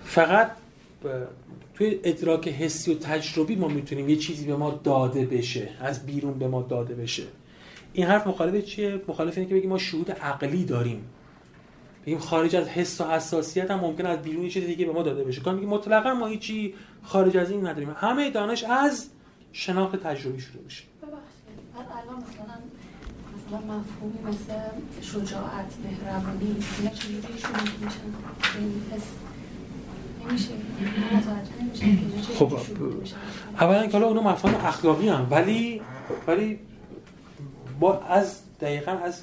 فقط توی ادراک حسی و تجربی ما می‌تونیم یه چیزی به ما داده بشه از بیرون به ما داده بشه. این حرف مخالف چیه؟ مخالف اینه که بگیم ما شهود عقلی داریم. بگیم خارج از حس و حساسیت هم ممکن از بیرون چیز دیگه به ما داده بشه. کان میگیم مطلقا ما هیچی خارج از این نداریم. همه دانش از شناخت تجربی شروع میشه. الان مثلا مثلا مفهومی مثل شجاعت مهربانی اینا چجوری شروع میشن خب اولا که حالا اونو مفاهیم اخلاقی هم ولی ولی با از دقیقا از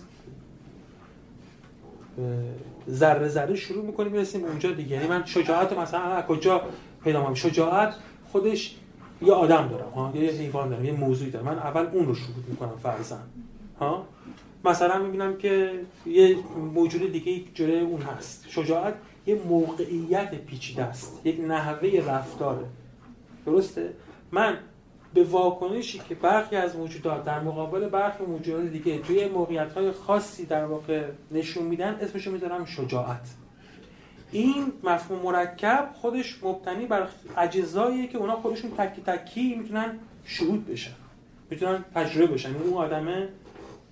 ذره ذره شروع می‌کنیم می‌رسیم اونجا دیگه. یعنی من شجاعت مثلا از کجا پیدا کنم شجاعت خودش یه آدم دارم ها یه حیوان دارم یه موضوعی دارم من اول اون رو شروع می‌کنم فرضاً ها. مثلا می‌بینم که یه موجود دیگه جلوی اون هست. شجاعت یه موقعیت پیچیده است یک نحوه رفتاره. درسته؟ من به واکنشی که برخی از موجودات در مقابل برخی موجودات دیگه توی موقعیت های خاصی در واقع نشون میدن اسمشو می‌ذارم شجاعت. این مفهوم مرکب خودش مبتنی بر اجزاییه که اونا خودشون تکی تکی می‌تونن شهود بشن. می‌تونن تجربه بشن. اون آدمه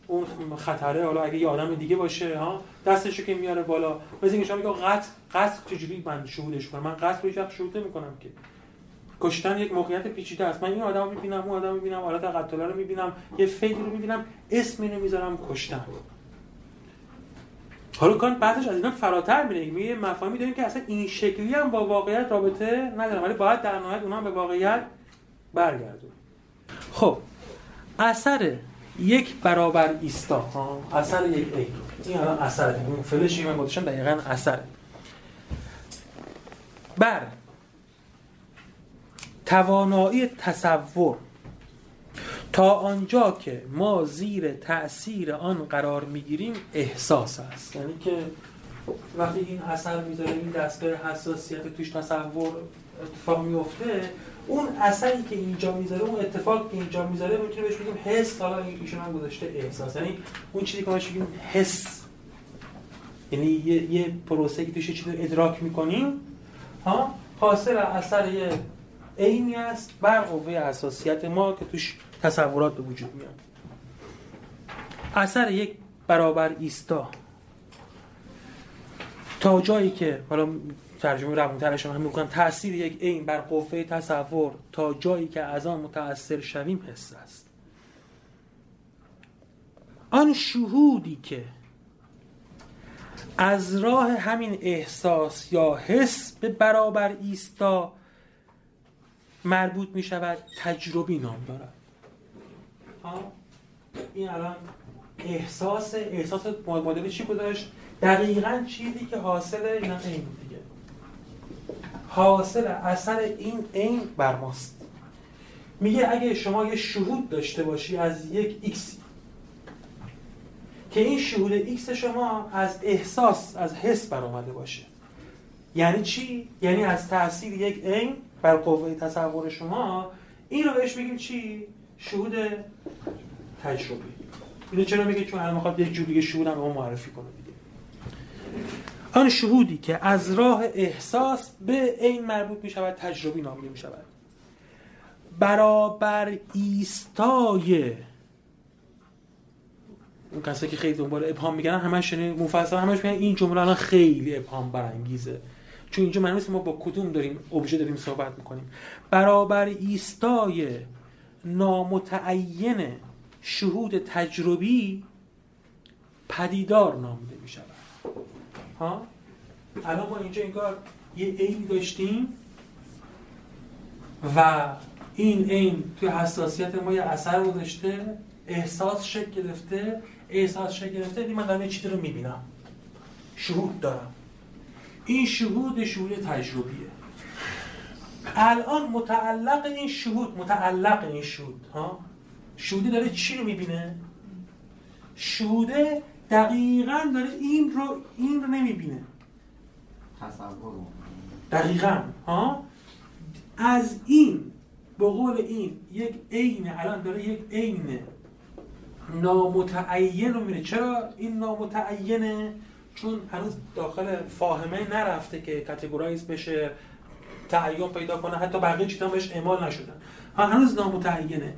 اون خطره حالا اگه یه آدم دیگه باشه ها دستشو که میاره بالا. مثل اینکه شما میگه قتل قتل چجوری من شهودش کنم؟ من قتل رو هیچ شهود نمی‌کنم که. کشتن یک موقعیت پیچیده است. من این آدمو می‌بینم اون آدمو می‌بینم حالت قتل رو می‌بینم یه فیلی رو می‌بینم اسم اینو می‌ذارم کشتن. حالا کان بعدش از اینا فراتر میره. میگه مفاهیمی داریم که اصلا این شکلی هم با واقعیت رابطه ندارن. ولی باید در نهایت اونها به واقعیت برگردون. خب اثر یک برابر ایستا. اثر یک ای. این الان اثر این فلشی من گذاشتم دقیقا اثر. بر. توانایی تصور. تا آنجا که ما زیر تأثیر آن قرار می‌گیریم احساس است. یعنی که وقتی این اثر می‌ذاره این دستگاه حساسیت توش تصور اتفاق میفته اون اثری که اینجا می‌ذاره اون اتفاق که اینجا می‌ذاره می‌تونه بهش بگیم حس. حالا ایشون هم گذاشته احساس. یعنی اون چیزی که ما بگیم حس. یعنی یه, یه پروسه که توش چیزی ادراک می‌کنیم ها حاصل اثر یه عینی است بر قوه حساسیت ما که توش تصورات به وجود میاد. اثر یک برابر ایستا. تا جایی که حالا ترجمه روانترش هم می‌کنم تاثیر یک عین بر قوه تصور تا جایی که از آن متاثر شویم حس است. آن شهودی که از راه همین احساس یا حس به برابر ایستا مربوط می شود تجربی نام دارد. این الان احساس احساس مدل چی گذاشت؟ دقیقا چیزی که حاصل اینا این دیگه حاصل اثر این عین بر ماست. میگه اگه شما یه شهود داشته باشی از یک ایکس که این شهود ایکس شما از احساس از حس برآمده باشه. یعنی چی؟ یعنی از تاثیر یک عین بر قوه تصور شما. این رو بهش بگیم چی؟ شهود تجربی. اینو چرا میگه؟ چون الان می‌خواد یک جور دیگه شهود هم معرفی کنه دیگه. آن شهودی که از راه احساس به این مربوط می شود تجربی نامیده می شود برابر ایستای اون کسایی که خیلی دنبال ابهام میگن همش مفصل همش میگن این جمله الان خیلی ابهام برانگیزه. چون اینجا معنی ما با کدوم داریم ابژه داریم صحبت می‌کنیم. برابر ایستای نامتعین شهود تجربی پدیدار نامیده می شود ها؟ الان ما اینجا انگار یه عین داشتیم و این عین توی حساسیت ما یه اثر گذاشته احساس شکل گرفته احساس شکل گرفته. من دارم چیزی رو می‌بینم. شهود دارم. این شهود شهود تجربیه. الان متعلق این شهود متعلق این شهود ها؟ شهوده داره چی رو می‌بینه؟ شهوده دقیقا داره این رو این رو نمی‌بینه. تصور دقیقا ها؟ از این به قول این یک عین الان داره یک عین نامتعین رو میره چرا این نامتعینه؟ چون هنوز داخل فاهمه نرفته که کاتگورایز بشه تعین پیدا کنه. حتی بقیه چیزا بهش اعمال نشدن هنوز نامتعینه.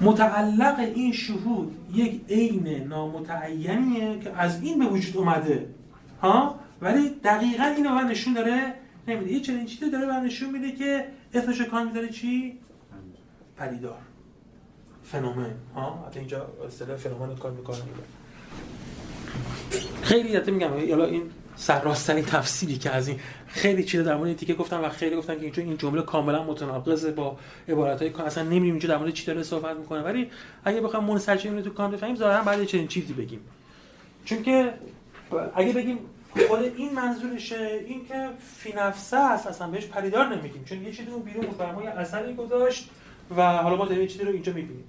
متعلق این شهود یک عین نامتعینیه که از این به وجود اومده. ها؟ ولی دقیقا اینو من نشون داره نمیده یه چنین چیزی داره من نشون میده که اسمش کار می‌ذاره چی؟ پدیدار. فنومن. ها؟ حتی اینجا اصطلاح فنومن کار می‌کنه. خیلی داده میگم. حالا این سرراستترین تفسیری که از این خیلی چیز در مورد تیکه گفتم و خیلی گفتن که این جمله کاملا متناقضه با عبارت های اصلا نمی‌دونیم اینجا در مورد چی داره صحبت می‌کنه. ولی اگه بخوام منسجم تو کانت بفهمیم ظاهرا باید چنین چیزی بگیم. چون که اگه بگیم خود این منظورشه این که فی نفسه است اصلا بهش پدیدار نمیگیم. چون یه چیزی اون بیرون بود بر ما یه اثری گذاشت و حالا ما داریم چیزی رو اینجا می‌بینیم.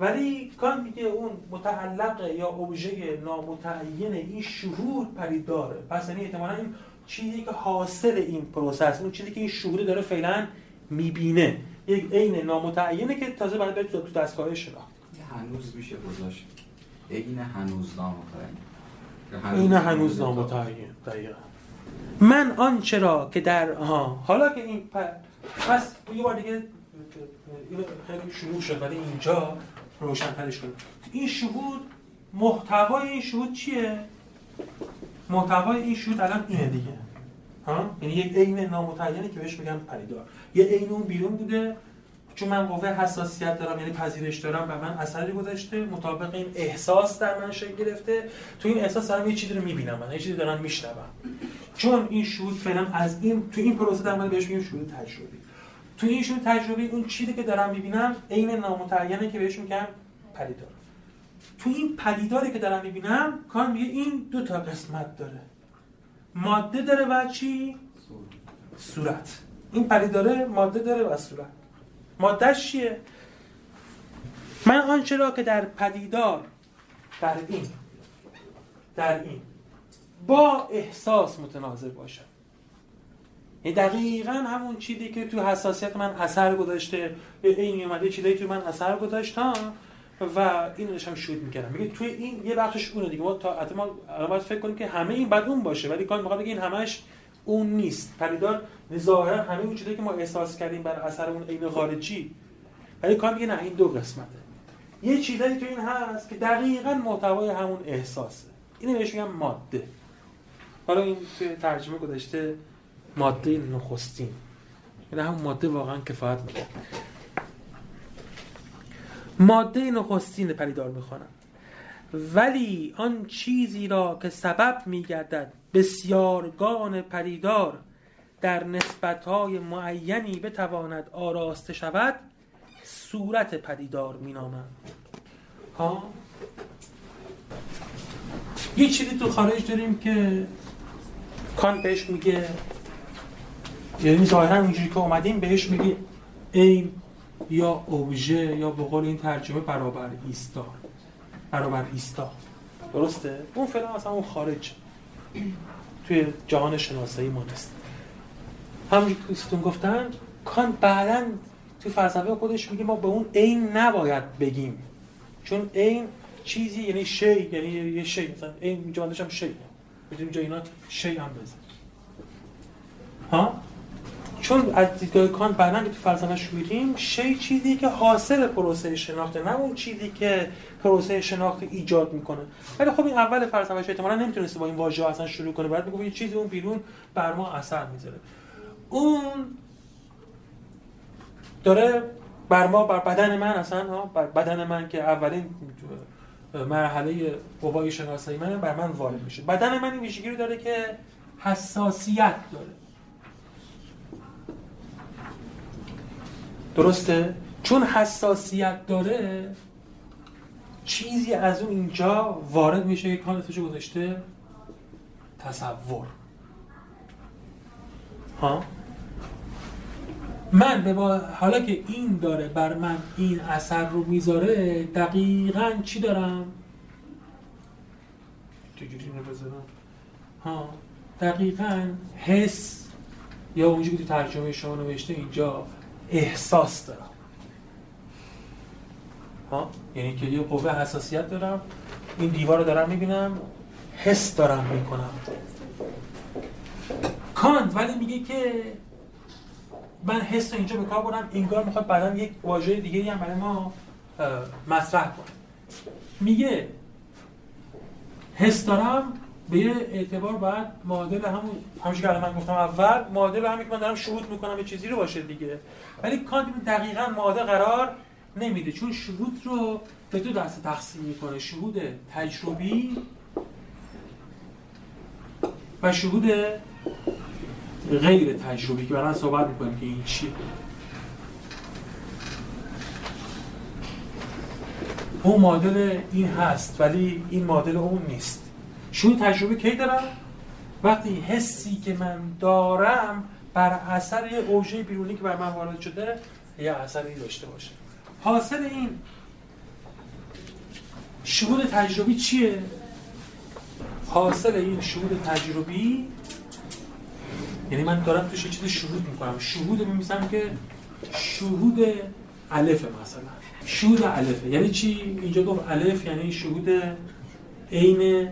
ولی کانت میگه اون متعلق یا ابژه نامتعین این شهود پدیداره. پس یعنی احتمالاً این چیزی که حاصل این process اون چیزی که این شهود داره فعلا می‌بینه. یک عین نامتعینه که تازه باید برید تو دستگاه شناخت هنوز میشه گذاشت. عین هنوز نامتعین. این هنوز نامتعین دقیقا. من آنچه را که در ها حالا که این پس یه بار دیگه خیلی شروع شد ولی اینجا روشنترش کنیم این شهود محتوای این شهود چیه؟ محتوای این شهود الان اینه دیگه. ها؟ یعنی یک عین نامتعینه که بهش میگن پریدار یه عین اون بیرون بوده. چون من قوه حساسیت دارم یعنی پذیرش دارم و من اثری گذاشته مطابق این احساس در من شکل گرفته. تو این احساس دارم یه چیزی رو می‌بینم من یه چیزی دارم میشنوم. چون این شهود فعلا از این تو این پروسه در من بهش میگیم شهود تجربی. تو این شهود تجربی اون چیزی که دارم می‌بینم عین نامتعینه که بهش میگم پدیدار. تو این پدیداری که دارم می‌بینم کان میگه این دو تا قسمت داره. ماده داره و چی؟ صورت. این پدیداره ماده داره و صورت. مادهش چیه؟ من آنچه را که در پدیدار در این در این با احساس متناظر باشم. دقیقا همون چیزی که تو حساسیت من اثر گذاشته این اومده چیزایی تو من اثر گذاشتم و اینو داشتم شوت می‌کردم. میگه توی این یه بخشش اونه دیگه. ما تا ما باید فکر کنیم که همه این بعد اون باشه ولی کان می‌خواد این همش اون نیست. پریدار ظاهرا همه اون چیزایی که ما احساس کردیم بر اثر اون عین خارجی ولی کان میگه نه این دو قسمته. یه چیزایی تو این هست که دقیقا محتوای همون احساسه. اینو بهش میگم ماده. حالا این توی ترجمه گذاشته ماده نخستین. یعنی همون ماده واقعا کفایت می‌کنه. ماده نخستین پریدار می‌خوانم. ولی آن چیزی را که سبب میگردد بسیارگان پریدار در نسبتهای معینی بتواند آراسته شود صورت پدیدار مینامند ها؟ یه چیزی تو خارج داریم که کان بهش میگه. یعنی ظاهرا اونجوری که اومدیم بهش میگه این یا اوژه یا به قول این ترجمه برابر ایستا. برابر ایستا. درسته؟ اون فعلا اصلا اون خارج توی جهان شناسایی ما نیست. همونجوری که گفتن کان بعدا توی فلسفه خودش میگه ما به اون عین نباید بگیم. چون عین چیزی یعنی شی یعنی یه شی مثلا این اینجا هم شی. می‌تونیم جای اینا شی هم بزن ها؟ چون از دیدگاه کانت بعدا که تو فلسفهش میریم شی چیزی که حاصل پروسه شناخته نه اون چیزی که پروسه شناخت ایجاد می‌کنه. ولی خب این اول فلسفهش احتمالاً نمی‌تونسته با این واژه اصلا شروع کنه. بعد میگه یه چیزی اون بیرون بر ما اثر می‌ذاره. اون داره بر ما بر بدن من اصلا بر بدن من که اولین مرحله قوای شناسایی من بر من وارد میشه. بدن من این ویژگی رو داره که حساسیت داره. درسته؟ چون حساسیت داره چیزی از اون اینجا وارد میشه که کانتشو گذاشته؟ تصور. ها؟ من به حالا که این داره بر من این اثر رو می‌ذاره دقیقا چی دارم؟ چجوری اینو ها؟ دقیقا حس. یا اونجوری که تو ترجمه شما نوشته اینجا. احساس دارم. ها؟ یعنی که یه قوه حساسیت دارم این دیوار رو دارم می‌بینم حس دارم می‌کنم. کانت ولی میگه که من حس رو اینجا به کار برم انگار می‌خواد بعدا یک واژه دیگه هم برای ما مطرح کنه. میگه حس دارم به یه اعتبار باید معادل همون همونش که من گفتم اول معادل همین که من دارم شهود می‌کنم یه چیزی رو باشه دیگه. ولی کانت دقیقا معادل قرار نمیده. چون شهود رو به دو دسته تقسیم می‌کنه. شهود تجربی و شهود غیر تجربی که برای صحبت می‌کنیم که این چیه. اون مدل این هست ولی این مدل اون نیست. شروع تجربه کی دارم؟ وقتی حسی که من دارم بر اثر یه اوژه بیرونی که بر من وارد شده یه اثری داشته باشه. حاصل این شهود تجربی چیه؟ حاصل این شهود تجربی یعنی من دارم توش چیز شهود می‌کنم. شهود میمیسم که شهود الف مثلا. شهود الفه یعنی چی؟ اینجا گفت الف یعنی شهود عین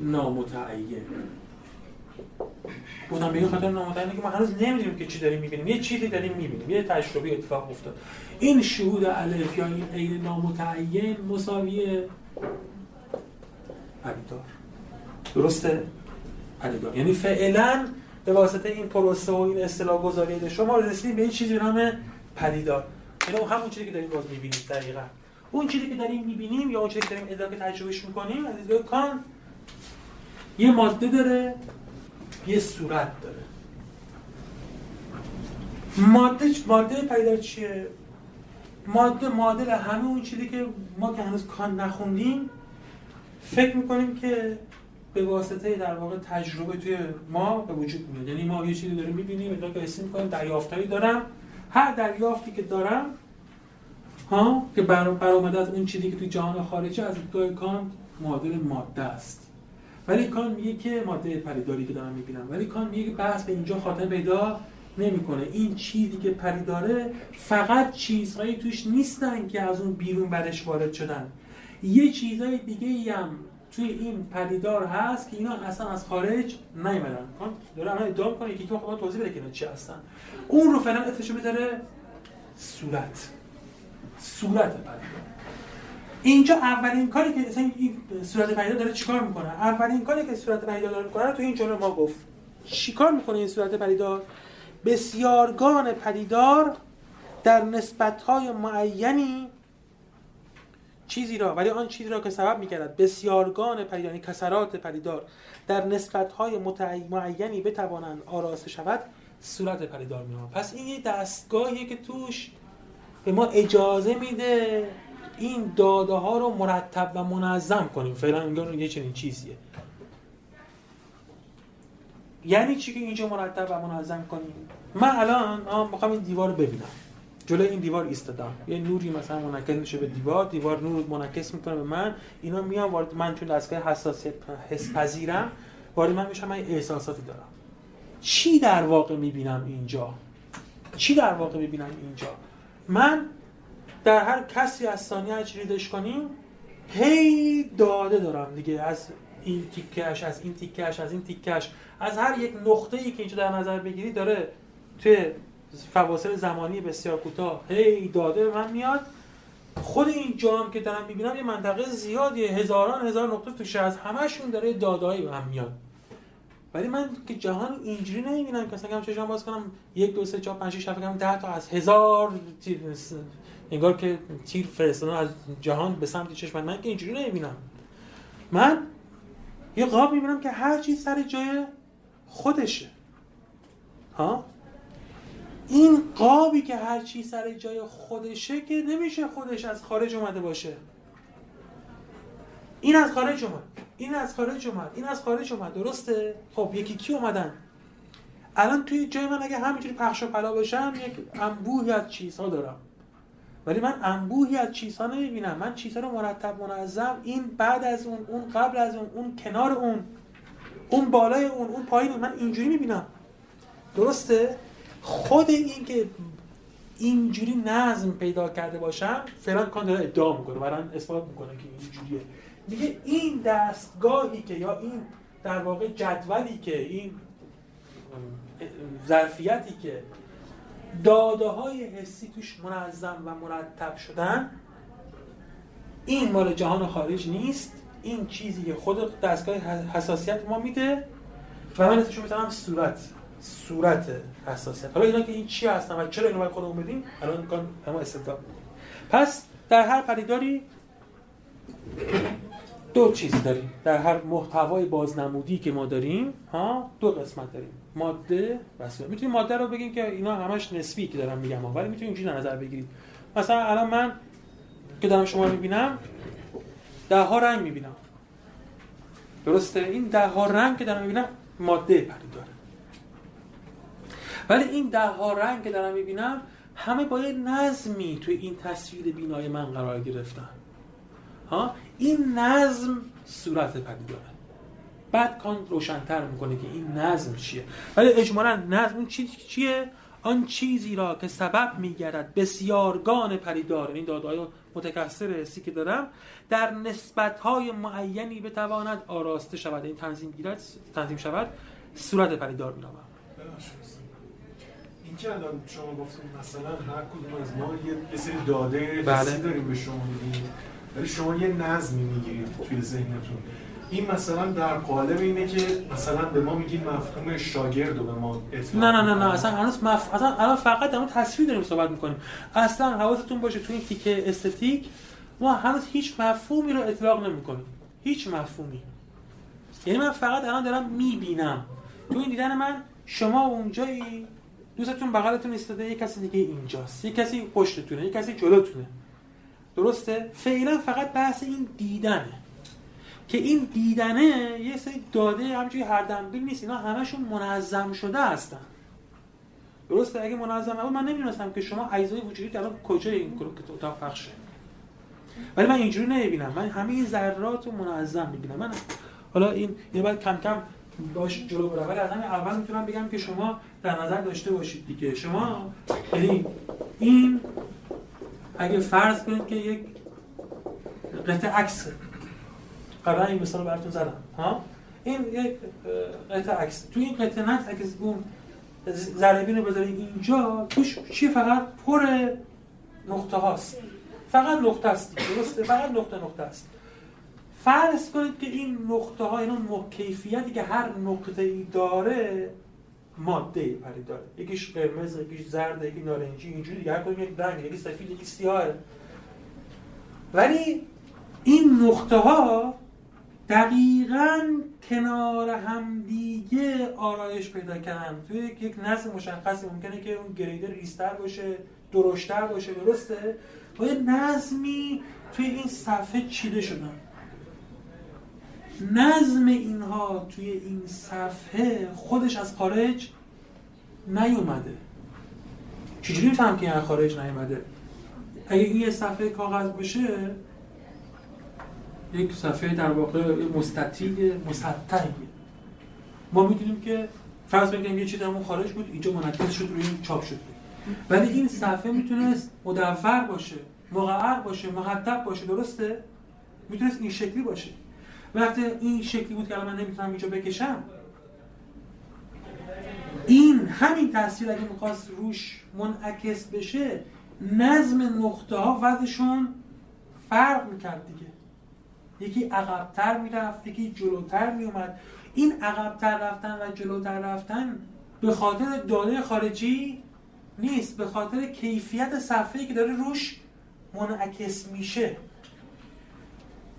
نامتعین. بودم به خاطر نامتعینه که ما هنوز نمی‌دونیم که چی داریم می‌بینیم. یه چیزی داریم می‌بینیم. یه تجربه اتفاق افتاد. این شهود الف یا این عین نامتعین مساوی پدیدار درسته؟ پدیدار یعنی فعلا به واسطه این پروسه و این اصطلاح گذاری شما رسیدیم به این چیزی نام پدیدار. یعنی اون همون چیزی که داریم باز می‌بینیم دقیقا. اون چیزی که داریم می‌بینیم یا اون چیزی که داریم ادامه تجربهش می‌کنیم از دیدگاه کان یه ماده داره یه صورت داره. ماده ماده پیدا چیه؟ ماده ماده همه اون چیزی که ما که هنوز کان نخوندیم فکر می‌کنیم که به واسطه در واقع تجربه توی ما به وجود میاد. یعنی ما یه چیزی داریم می‌بینیم ادعا که اسم می‌کنیم دریافتایی دارم. هر دریافتی که دارم ها که برآمده از اون چیزی که توی جهان خارجی از دیدگاه کانت معادل ماده است. ولی کان میگه که ماده پریداری که دارم می‌بینم. ولی کان میگه بحث به اینجا خاطر پیدا نمی‌کنه. این چیزی که پریداره فقط چیزهایی توش نیستن که از اون بیرون برش وارد شدن. یه چیزهای دیگه هم توی این پدیدار هست که اینا اصلا از خارج نیومدن. داره الان ادعا می‌کنه که خودم توضیح بده که چی هستن. اون رو فعلا اسمشو بذاره صورت. صورت پدیدار اینجا اولین کاری که مثلا این صورت پدیدار داره چیکار می‌کنه؟ اولین کاری که صورت پدیدار داره می‌کنه تو این جمله ما گفت. چیکار می‌کنه این صورت پدیدار؟ بسیارگان پدیدار در نسبت‌های معینی چیزی را ولی آن چیزی را که سبب می‌کرد بسیارگان پدیدار یعنی کسرات پدیدار در نسبت‌های معینی بتوانند آراسته شود صورت پدیدار می‌آورد. پس این یه دستگاهیه که توش به ما اجازه میده این داده ها رو مرتب و منظم کنیم. فعلا انگار یه چنین چیزیه. یعنی چی که اینجا مرتب و منظم کنیم؟ من الان می‌خوام این دیوار رو ببینم. جلوی این دیوار ایستادم. یه نوری مثلا منعکس میشه به دیوار دیوار نور منعکس می‌کنه به من. اینا میان وارد من چون دستگاه حساسیت حس پذیرم وارد من میشم من احساساتی دارم. چی در واقع می‌بینم اینجا؟ چی در واقع می‌بینم اینجا؟ من در هر کسی از ثانیه ریدش کنیم هی داده دارم دیگه. از این تیکش از این تیکش از این تیکش از هر یک نقطه ای که اینجا در نظر بگیری داره توی فواصل زمانی بسیار کوتاه هی داده به من میاد. خود این جام که دارم می‌بینم یه منطقه زیادیه هزاران هزار نقطه توش از همشون داره دادهایی به من میاد. ولی من که جهان اینجوری نمی‌بینم که مثلا چشم باز کنم یک دو سه چهار پنج شش هفت ده تا از هزار انگار که تیر فرستادن از جهان به سمت چشم. من که اینجوری نمی‌بینم. من یه قاب می‌بینم که هر چیز سر جای خودشه. ها؟ این قابی که هر چی سر جای خودشه که نمیشه خودش از خارج اومده باشه. این از خارج اومد. این از خارج اومد. این از خارج اومد. درسته؟ خب یکی کی اومدن؟ الان توی جای من اگه همینجوری پخش و پلا باشم یک انبوهی از چیزها دارم. ولی من انبوهی از چیزها نمی‌بینم. من چیزها رو مرتب منظم این بعد از اون اون قبل از اون اون کنار اون اون بالای اون اون پایین من اینجوری می‌بینم. درسته؟ خود این که اینجوری نظم پیدا کرده باشم فعلا کان داره ادعا می‌کنه برن اثبات می‌کنه که اینجوریه. میگه این دستگاهی که یا این در واقع جدولی که این ظرفیتی که داده های حسی توش منظم و مرتب شدن. این مال جهان خارج نیست. این چیزی که خود دستگاه حساسیت ما میده. و من اسمشو می‌تونم صورت صورت حساسیت. حالا اینا که این چی هستن و چرا اینو باید خودمون بدیم؟ الان امکان همه استدلال پس در هر پدیداری دو چیز داریم. در هر محتوای بازنمودی که ما داریم ها دو قسمت داریم. ماده و صورت می‌تونیم ماده رو بگیم که اینا همش نسبی که دارم میگم ولی می‌تونیم اینجوری نظر بگیرید. مثلا الان من که دارم شما می‌بینم ده ها رنگ می‌بینم. درسته؟ این ده ها رنگ که دارم می‌بینم ماده پدید داره. ولی این ده ها رنگ که دارم می‌بینم همه با یه نظمی توی این تصویر بینای من قرار گرفتن. ها؟ این نظم صورت پدید داره. بعد کان روشنتر می‌کنه که این نظم چیه. ولی اجمالا نظم چیه؟ آن چیزی را که سبب میگردد بسیارگان پریدار این دادهای متکثر حسی که دارم در نسبتهای معینی بتواند آراسته شود. این تنظیم گیرد تنظیم شود صورت پریدار مینامم این که الان شما گفتیم مثلا هر کدوم از ما یه سری داده بله. داریم به شما ولی شما یه نظمی می‌گیرید توی ذهنتون. این مثلا در قالب اینه که مثلا به ما میگین مفهوم شاگرد و به ما نه نه نه نه اصلا هنوز مف... اصلا الان فقط در تصویر داریم صحبت می‌کنیم. اصلا حواستون باشه تو این تیکه استتیک ما هنوز هیچ مفهومی رو اطلاق نمی‌کنیم. هیچ مفهومی. یعنی من فقط الان دارم می‌بینم. تو این دیدن من شما اونجایی دوستتون بغلتون ایستاده یه کسی دیگه اینجاست. یه کسی پشتتونه یه کسی جلوتونه. درسته؟ فعلا فقط بحث این دیدنه. که این دیدنه یه سری داده همچنین هر دنبیل نیست اینا همشون منظم شده هستن. درسته؟ اگه منظم نبود من نمی‌دونستم که شما اجزای وجودی که الان کجای این که اتاق پخشه ولی من اینجوری نمی‌بینم. من همه این ذرات رو منظم می‌بینم. من حالا این یه باید کم کم باش جلو برم. ولی از همین اول می‌تونم بگم که شما در نظر داشته باشید دیگه. شما یعنی این اگه فرض کنید که یک قطع عکسه قبلا این مثال براتون زدم ها؟ این یک قطعه عکس. تو این قطعه نت اگه اون ذره رو بذارید اینجا توش چی فقط؟ پر نقطه هاست. فقط نقطه است درسته؟ فقط نقطه نقطه است فرض کنید که این نقطه ها اینا کیفیتی که هر نقطه ای داره ماده پری داره. یکیش قرمز یکیش زرد یکی نارنجی اینجوری دیگه. هر کدوم یک رنگ یکی سفید یکی سیاهه. ولی این نقطه ها دقیقا کنار هم دیگه آرایش پیدا کردن. توی یک نظم مشخصی ممکنه که اون گریدر ریستر باشه درشتر باشه درسته؟ با یه نظمی توی این صفحه چیده شدن. نظم اینها توی این صفحه خودش از خارج نیومده. چجوری میفهم که این خارج نیومده؟ اگه این یه صفحه کاغذ باشه یک صفحه در واقع مستطیل مسطحی ما می‌دونیم که فرض کنیم یه چیزی همون خارج بود اینجا منعکس شد روی چاپ شد. ولی این صفحه می‌تونست مدور باشه مقعر باشه محدب باشه درسته؟ می‌تونست این شکلی باشه. وقتی این شکلی بود که الان من نمی‌تونم اینجا بکشم این همین تاثیر اگه می‌خواست روش منعکس بشه نظم نقطه ها وضعشون فرق می‌کرد دیگه. یکی عقبتر می‌رفت یکی جلوتر میومد این عقبتر رفتن و جلوتر رفتن به خاطر داده خارجی نیست به خاطر کیفیت صفحه‌ای که داره روش منعکس میشه.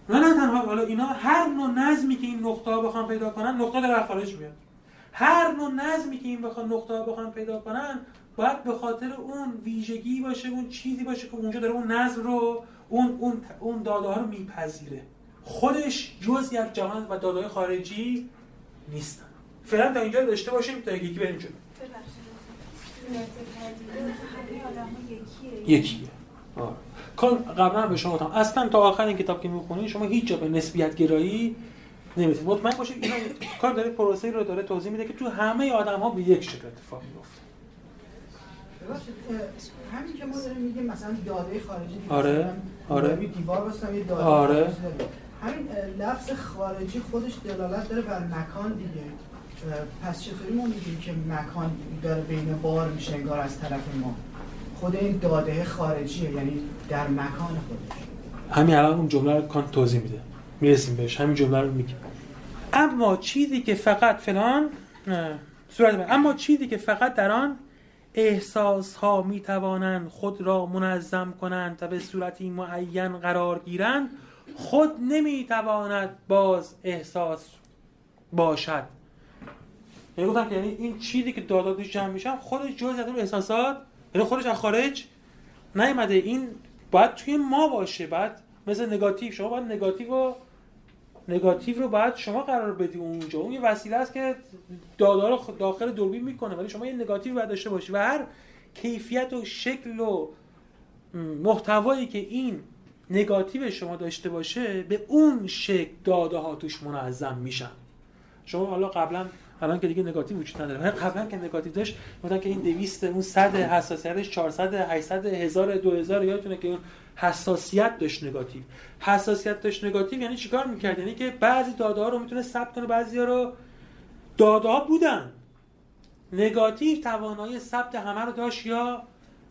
نه نه تنها حالا اینا هر نوع نظمی که این نقطه ها بخوان پیدا کنن نقطه در خارج میاد. هر نوع نظمی که این بخوان نقطه ها بخوان پیدا کنن باید به خاطر اون ویژگی باشه اون چیزی باشه که اونجا داره اون نظم رو اون اون اون داده ها رو میپذیره. خودش جزئی از جهان و دادای خارجی نیستن. فعلا تا اینجا داشته باشیم تا یکی بریم جلو. یکیه. قبلا به شما گفتم. اصلا تا آخر این کتاب که می‌خونید شما هیچ جا به نسبیت گرایی نمی‌تونید مطمئن باشید اینا کار داره پروسه رو داره توضیح میده که تو همه آدم ها به یک شکل اتفاق میفته همین که ما داریم میگیم مثلا داده خارجی آره آره. دیوار واسه یه داده آره. همین لفظ خارجی خودش دلالت داره بر مکان دیگه. پس چطوری ما میگیم که مکان داره بین بار میشه انگار از طرف ما؟ خود این داده خارجیه یعنی در مکان خودش. همین الان اون جمله رو کانت توضیح میده. می‌رسیم بهش. همین جمله رو میگه. اما چیزی که فقط فلان صورت اما چیزی که فقط در آن احساس ها می توانند خود را منظم کنند و به صورتی معین قرار گیرند خود نمی تواند باز احساس باشد. یعنی گفتم که یعنی این چیزی که داداتش جمع میشن خودش جز از اون احساسات یعنی خودش از خارج نیومده این باید توی ما باشه بعد مثل نگاتیو. شما باید نگاتیو رو نگاتیو رو باید شما قرار بدی اونجا. اون یه وسیله است که دادا رو داخل دوربین می‌کنه. ولی شما یه نگاتیو باید داشته باشی. و هر کیفیت و شکل و محتوایی که این نگاتیو شما داشته باشه به اون شکل داده ها توش منظم میشن. شما حالا قبلا الان که دیگه نگاتیو وجود نداره ولی قبلا که نگاتیو داشت گفتن که این 200 اون 100 حساسیتش 400 800 1000 2000 یادتونه که اون حساسیت داشت نگاتیو. حساسیت داشت نگاتیو یعنی چیکار می‌کرد؟ یعنی که بعضی داده ها رو می‌تونه ثبت کنه بعضی ها رو داده ها بودن. نگاتیو توانایی ثبت همه رو داشت یا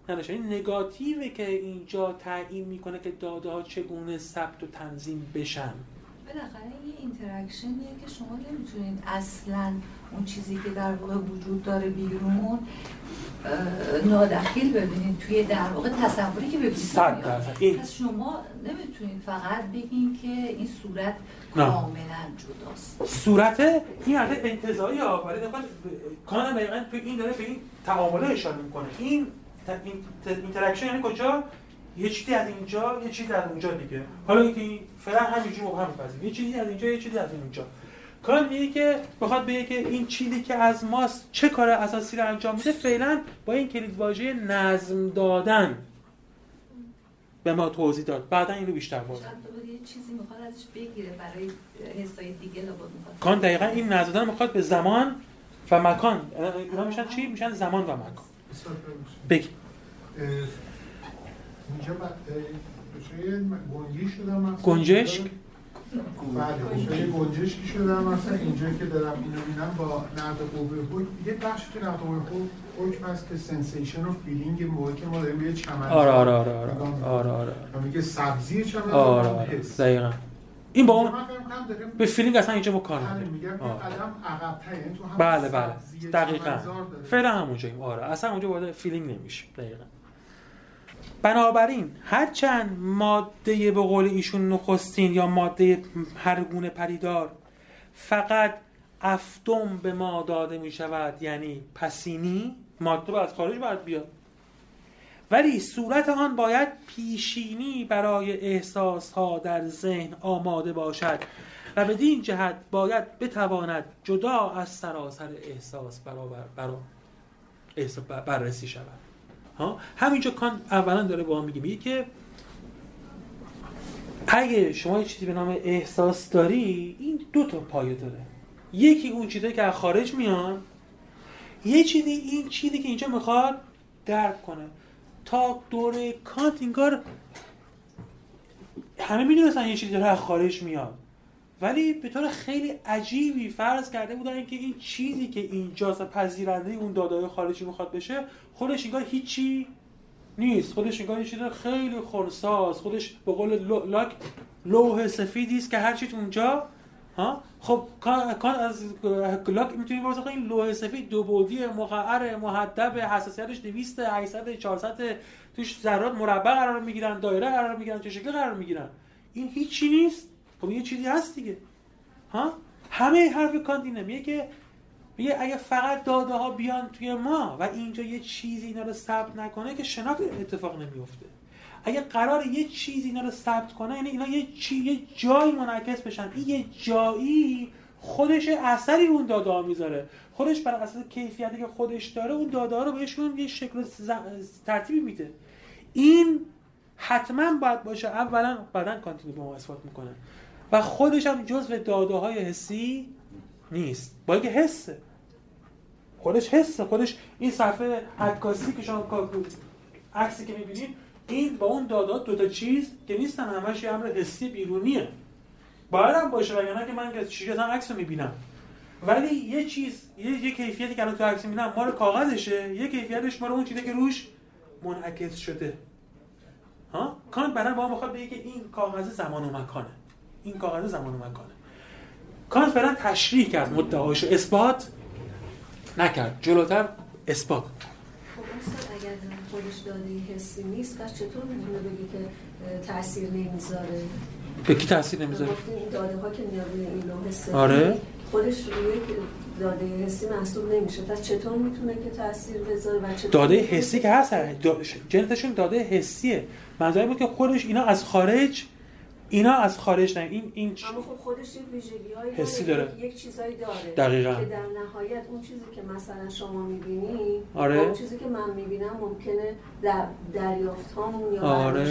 نداشت این نگاتیوه که اینجا تعیین می‌کنه که داده ها چگونه ثبت و تنظیم بشن. بالاخره یه interaction یه که شما نمی‌تونید اصلا اون چیزی که در واقع وجود داره بیرون نادخیل ببینید توی در واقع تصوری که ببینید پس شما نمی‌تونید فقط بگین که این صورت کاملا جداست. صورت این حالت انتزاعی ها ولی کانتم دقیقا توی این داره به این تعامله اشاره می‌کنه. این interaction یعنی کجا؟ یه چیزی از اینجا یه چیزی از اونجا دیگه. حالا اینکه فعلا همینجوری مبهم می‌پذیریم. یه چیزی از اینجا یه چیزی از اونجا کار میگه که بخواد بگه که این چیزی که از ماست چه کار اساسی رو انجام میده؟ فعلا با این کلید واژه نظم دادن به ما توضیح داد. بعدا اینو بیشتر یه چیزی می‌خواد ازش بگیره برای حسای دیگه لابد می‌خواد. کان دقیقا این نظم دادن می‌خواد به زمان و مکان. اینا میشن چی؟ میشن زمان و مکان. بگی. اینجا گنجی شدم گنجشک؟ بله گنجشکی شدم مثلا. اینجا که دارم اینو بینم با نقد قوه حکم. یه بخش تو نقد قوه حکم هست که سنسیشن و فیلینگ موقعی که ما داریم. به چمن. آره آره آره آره آره آره میگه سبزی چمن آره آره دقیقاً. این با اون به فیلینگ اصلا اینجا ما کار عقب یعنی بله بله. دقیقاً. فعلا همونجاییم آره. اصلا اونجا وارد فیلینگ نمیشه دقیقاً. بنابراین هرچند ماده به قول ایشون نخستین یا ماده هر گونه پریدار فقط افتم به ما داده می شود یعنی پسینی ماده از خارج باید بیاد. ولی صورت آن باید پیشینی برای احساس ها در ذهن آماده باشد و بدین جهت باید بتواند جدا از سراسر احساس برابر بررسی شود. ها؟ همینجا کان اولا داره با هم میگه. میگه که اگه شما یه چیزی به نام احساس داری این دو تا پایه داره. یکی اون چیزی که از خارج میان یه چیزی این چیزی که اینجا می‌خواد درک کنه. تا دوره کانت اینگار همه می‌دونستن یه چیزی داره خارج میاد. ولی به طور خیلی عجیبی فرض کرده بودن که این چیزی که اینجا پذیرنده اون دادای خارجی می‌خواد بشه خودش انگار هیچی نیست. خودش انگار یه چیز خیلی خرساز خودش به قول لاک لوح سفیدی است که هر چیز اونجا ها؟ خب کان از لاک می‌تونیم بپرسیم این لوح سفید دو بعدی مقعر محدب حساسیتش 200 800 400 توش ذرات مربع قرار می‌گیرن دایره قرار می‌گیرن چه شکلی قرار می‌گیرن. این هیچی نیست. خب یه چیزی هست دیگه. ها؟ همه حرف کانت اینه میگه که میگه اگه فقط داده ها بیان توی ما و اینجا یه چیزی اینا رو ثبت نکنه که شناخت اتفاق نمیفته اگه قرار یه چیزی اینا رو ثبت کنه یعنی اینا یه چی یه جایی منعکس بشن. این یه جایی خودش اثری اون داده ها می‌ذاره. خودش بر اساس کیفیتی که خودش داره اون داده ها رو بهشون یه شکل ترتیبی میده. این حتما باید باشه اولا بعدا کانتینو به اثبات می‌کنه. و خودش هم جزء داده های حسی نیست. با اینکه حسه. خودش حسه. خودش این صفحه عکاسی که شما عکسی که می‌بینید این با اون دادات دو تا چیز که نیستن همش یه امر حسی بیرونیه. باید هم باشه وگرنه که من که چیزا عکس رو می‌بینم. ولی یه چیز یه, یه کیفیتی که الان تو عکس می‌بینم مال کاغذشه. یه کیفیتش مال اون چیزی که روش منعکس شده. ها؟ کانت بعدا با می‌خواد بگه که این کاغذ زمان و مکانه. این کاغذ زمان و مکانه. کانت فعلا تشریح کرد مدعاش اثبات نکرد. جلوتر اثبات. خودش داده حسی نیست پس چطور می‌تونه بگه که تاثیر نمی‌ذاره؟ به کی تاثیر نمی‌ذاره؟ داده ها که میاد این حسی آره. خودش یک داده حسی محسوب نمیشه. پس چطور می‌تونه که تاثیر بذاره و چطور داده حسی که هست جنتشون داده حسیه. منظورم بود که خودش اینا از خارج اینا از خارج نه. این این اما خب خودش یک حسی داره. یک چیزایی داره دقیقاً. که در نهایت اون چیزی که مثلا شما می‌بینی آره. اون چیزی که من می‌بینم ممکنه در دریافت یا آره.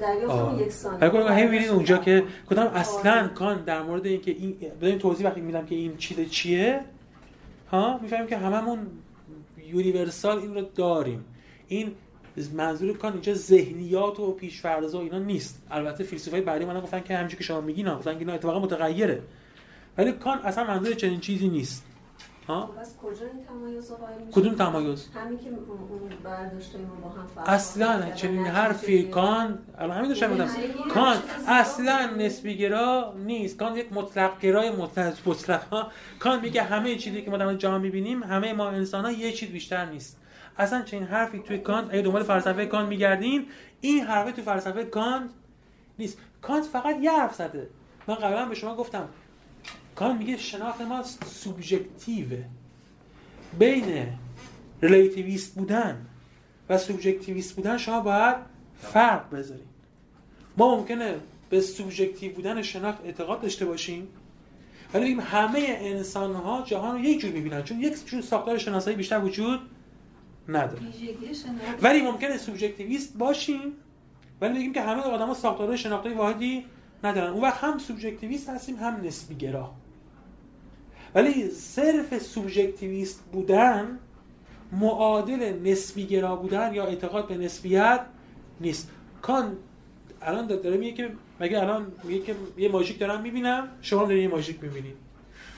دریافت هم یکسانه آره هم می‌بینید اونجا که کدام اصلا کان در مورد اینکه این بدین توضیح وقتی میدم که این چیز چیه؟ ها؟ می‌فهمیم که هممون universal این رو داریم. این منظور کانت اینجا ذهنیات و پیش‌فرض و اینا نیست. البته فیلسوفای بعدی من گفتن که همینجوری که شما میگین گفتن که اینا اتفاقا متغیره. ولی کانت اصلا منظور چنین چیزی نیست. ها؟ خب، کجا این تمایز کدوم تمایز؟ همین که اون برداشته ما با هم فرق اصلا چنین حرفی کانت الان همین داشتم میگم کانت اصلا نسبی گرا نیست. کانت یک مطلق گرای مطلق ها؟ کانت میگه همه چیزی که ما در جهان می‌بینیم همه ما انسان ها یه چیز بیشتر نیست. اصلا چنین حرفی توی کانت اگه دنبال فلسفه کانت میگردین این حرفه توی فلسفه کانت نیست. کانت فقط یه حرف زده. من قبلا به شما گفتم کانت میگه شناخت ما سوبژکتیوه. بین relativist بودن و سوبژکتیویست بودن شما باید فرق بذارید ما ممکنه به سوبژکتیو بودن شناخت اعتقاد داشته باشیم ولی همه انسان ها جهان رو یک جور می‌بینن. چون یک جور ساختار شناسایی بیشتر وجود نداره. ولی ممکنه سوبژکتیویست باشیم ولی بگیم که همه آدم‌ها ساختار شناختی واحدی ندارن. اون وقت هم سوبژکتیویست هستیم هم نسبی گرا ولی صرف سوبژکتیویست بودن معادل نسبی گرا بودن یا اعتقاد به نسبیت نیست. کان الان داره میگه که مگه الان میگه که یه ماژیک دارم می‌بینم شما دارید یه ماژیک می‌بینید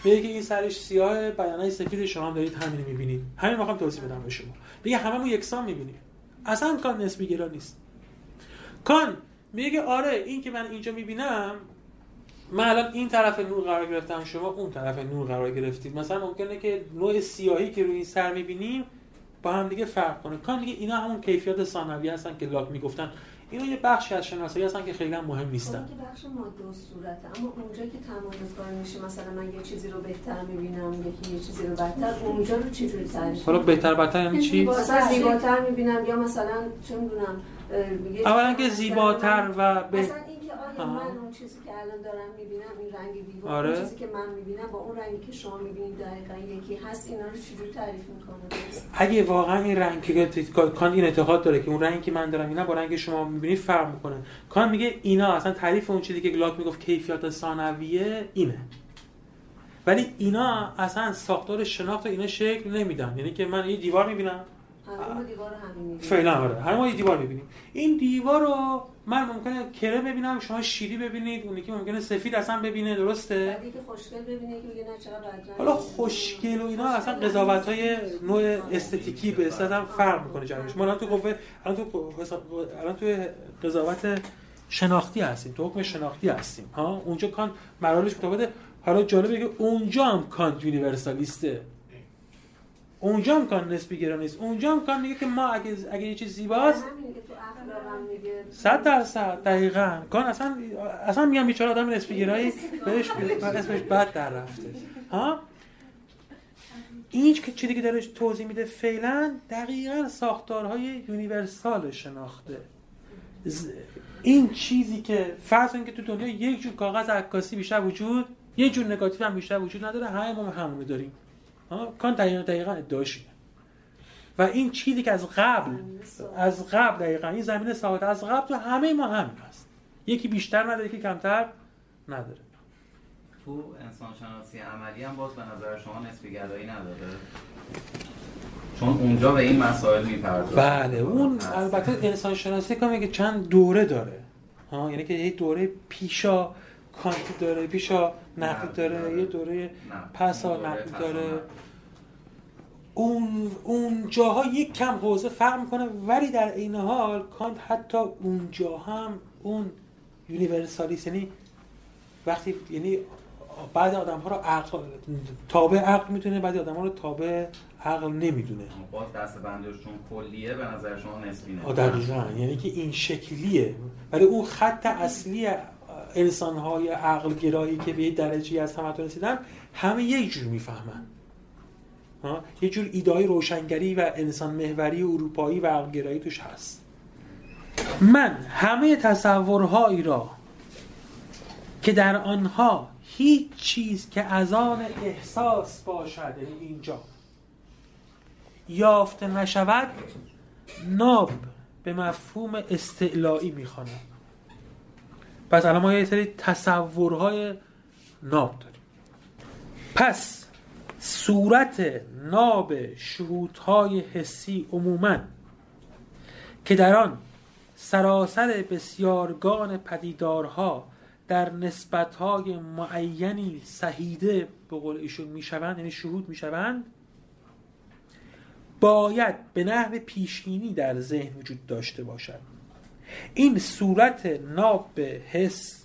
میگه که این سرش سیاه بیانای سفید شما هم دارید همین می‌بینید. همین می‌خوام توضیح بدم به شما. میگه هممون یکسان می‌بینیم. اصلا کان نسبی گرا نیست. کان میگه آره این که من اینجا می‌بینم من الان این طرف نور قرار گرفتم شما اون طرف نور قرار گرفتید. مثلا ممکنه که نوع سیاهی که روی این سر می‌بینیم با هم دیگه فرق کنه. کان میگه اینا همون کیفیات ثانویه هستن که لاک می‌گفتن. اینا یه بخشی از شناسایی هستن که خیلی هم مهم نیستن. که بخش ماده و صورته. اما اونجا که تمایزگار میشه مثلا من یه چیزی رو بهتر می‌بینم یکی یه چیزی رو بدتر اونجا رو چجوری تعریف حالا بهتر بدتر یعنی چی؟ مثلا زیباتر می‌بینم یا مثلا چه می‌دونم اولا که زیباتر و به آیا من اون چیزی که الان دارم می‌بینم این رنگ دیوار آره. اون چیزی که من می‌بینم با اون رنگی که شما می‌بینید دقیقا یکی هست اینا رو چجوری تعریف می‌کنه اگه واقعا این رنگ که کان این اعتقاد داره که اون رنگی که من دارم اینا با رنگ شما می‌بینید فرق می‌کنه. کان میگه اینا اصلا تعریف اون چیزی که گلاک می‌گفت کیفیات ثانویه اینه. ولی اینا اصلا ساختار شناخت اینا شکل نمیدن. یعنی که من یه دیوار می‌بینم. فعلا آره. همه ما یه دیوار می‌بینیم. این دیوار رو من ممکنه کره ببینم شما شیری ببینید اونی که ممکنه سفید اصلا ببینه درسته؟ بعدی که خوشگل ببینه که میگه نه چرا حالا خوشگل و اینا اصلا قضاوت های نوع استتیکی به اصطلاح هم فرق می‌کنه جریانش ما الان تو قوه الان تو الان تو قضاوت شناختی هستیم تو حکم شناختی هستیم ها؟ اونجا کان مراحلش متفاوته. حالا جالبه که اونجا هم کانت یونیورسالیسته. اونجا هم کان نسبی گرا نیست. اونجا هم کان میگه که ما اگه اگه یه چیز زیباست صد درصد. دقیقا. کان اصلا اصلا میگم بیچاره آدم نسبی گرایی بهش اسمش بد در رفته. ها؟ این که چیزی که داره توضیح میده فعلا دقیقا ساختارهای یونیورسال شناخته. این چیزی که فرض که تو دنیا یک جور کاغذ عکاسی بیشتر وجود یک جور نگاتیو هم بیشتر وجود نداره همه ما همونو داریم. کان دقیقا دقیقا ادعاش و این چیزی که از قبل از قبل دقیقا این زمینه ثابت از قبل تو همه ما همین هست. یکی بیشتر نداره یکی کمتر نداره. تو انسان شناسی عملی هم باز به نظر شما نسبی گرایی نداره؟ چون اونجا به این مسائل می‌پردازه بله اون البته انسان شناسی که چند دوره داره. ها یعنی که یه دوره پیشا کانت داره پیشا نقد داره یه دوره پسا نقد داره. اون اون جاها یک کم حوزه فرق می‌کنه ولی در این حال کانت حتی اونجا هم اون یونیورسالیست یعنی وقتی یعنی بعد آدم ها رو عقل تابع عقل می‌تونه بعد آدم ها رو تابع عقل نمی‌دونه. باز دست بندش چون کلیه به نظر شما نسبی نه یعنی که این شکلیه. ولی اون خط اصلی انسان های عقل گرایی که به درجه از تمدن رسیدن همه یک جور می‌فهمن. یه جور ایدای روشنگری و انسان محوری اروپایی و عقلگرایی توش هست. من همه تصورهایی را که در آنها هیچ چیز که از آن احساس باشد یعنی اینجا یافته نشود ناب به مفهوم استعلایی می‌خوانم پس الان ما یه سری تصورهای ناب داریم. پس صورت ناب شهودهای حسی عموما که در آن سراسر بسیارگان پدیدارها در نسبتهای معینی سهیده به قول ایشون می‌شوند یعنی شهود می‌شوند باید به نحو پیشینی در ذهن وجود داشته باشد. این صورت ناب حس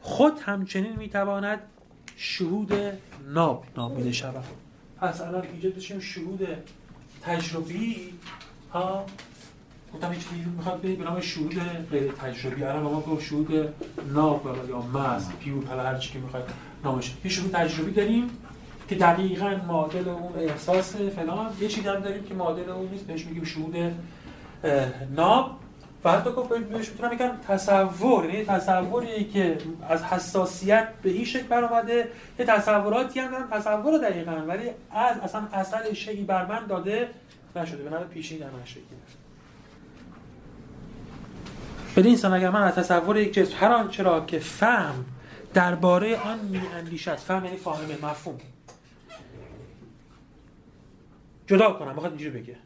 خود همچنین می‌تواند شهود ناب نامیده شود. پس الان اینجا داشتیم شهود تجربی. ها؟ گفتم هیچ چیزی می‌خواد به نام شهود غیر تجربی. الان ما گفت شهود ناب یا مز پیور حالا هر چی که می‌خواد نامش. یه شهود تجربی داریم که دقیقا معادل اون احساس فلان. یه چیزی هم داریم که معادل اون نیست بهش میگیم شهود ناب. و حتی بهش می‌تونم بگم تصور یعنی تصوری که از حساسیت به این شکل برآمده. یه تصوراتی هم دارن تصور دقیقا ولی از اصلا اصل شیعی بر من داده نشده. به نوع پیشین در من شکل بدین انسان اگر من از تصور یک جسم هر آنچه را که فهم درباره آن می اندیشد. فهم یعنی فاهمه مفهوم. جدا کنم بخواد اینجوری بگه.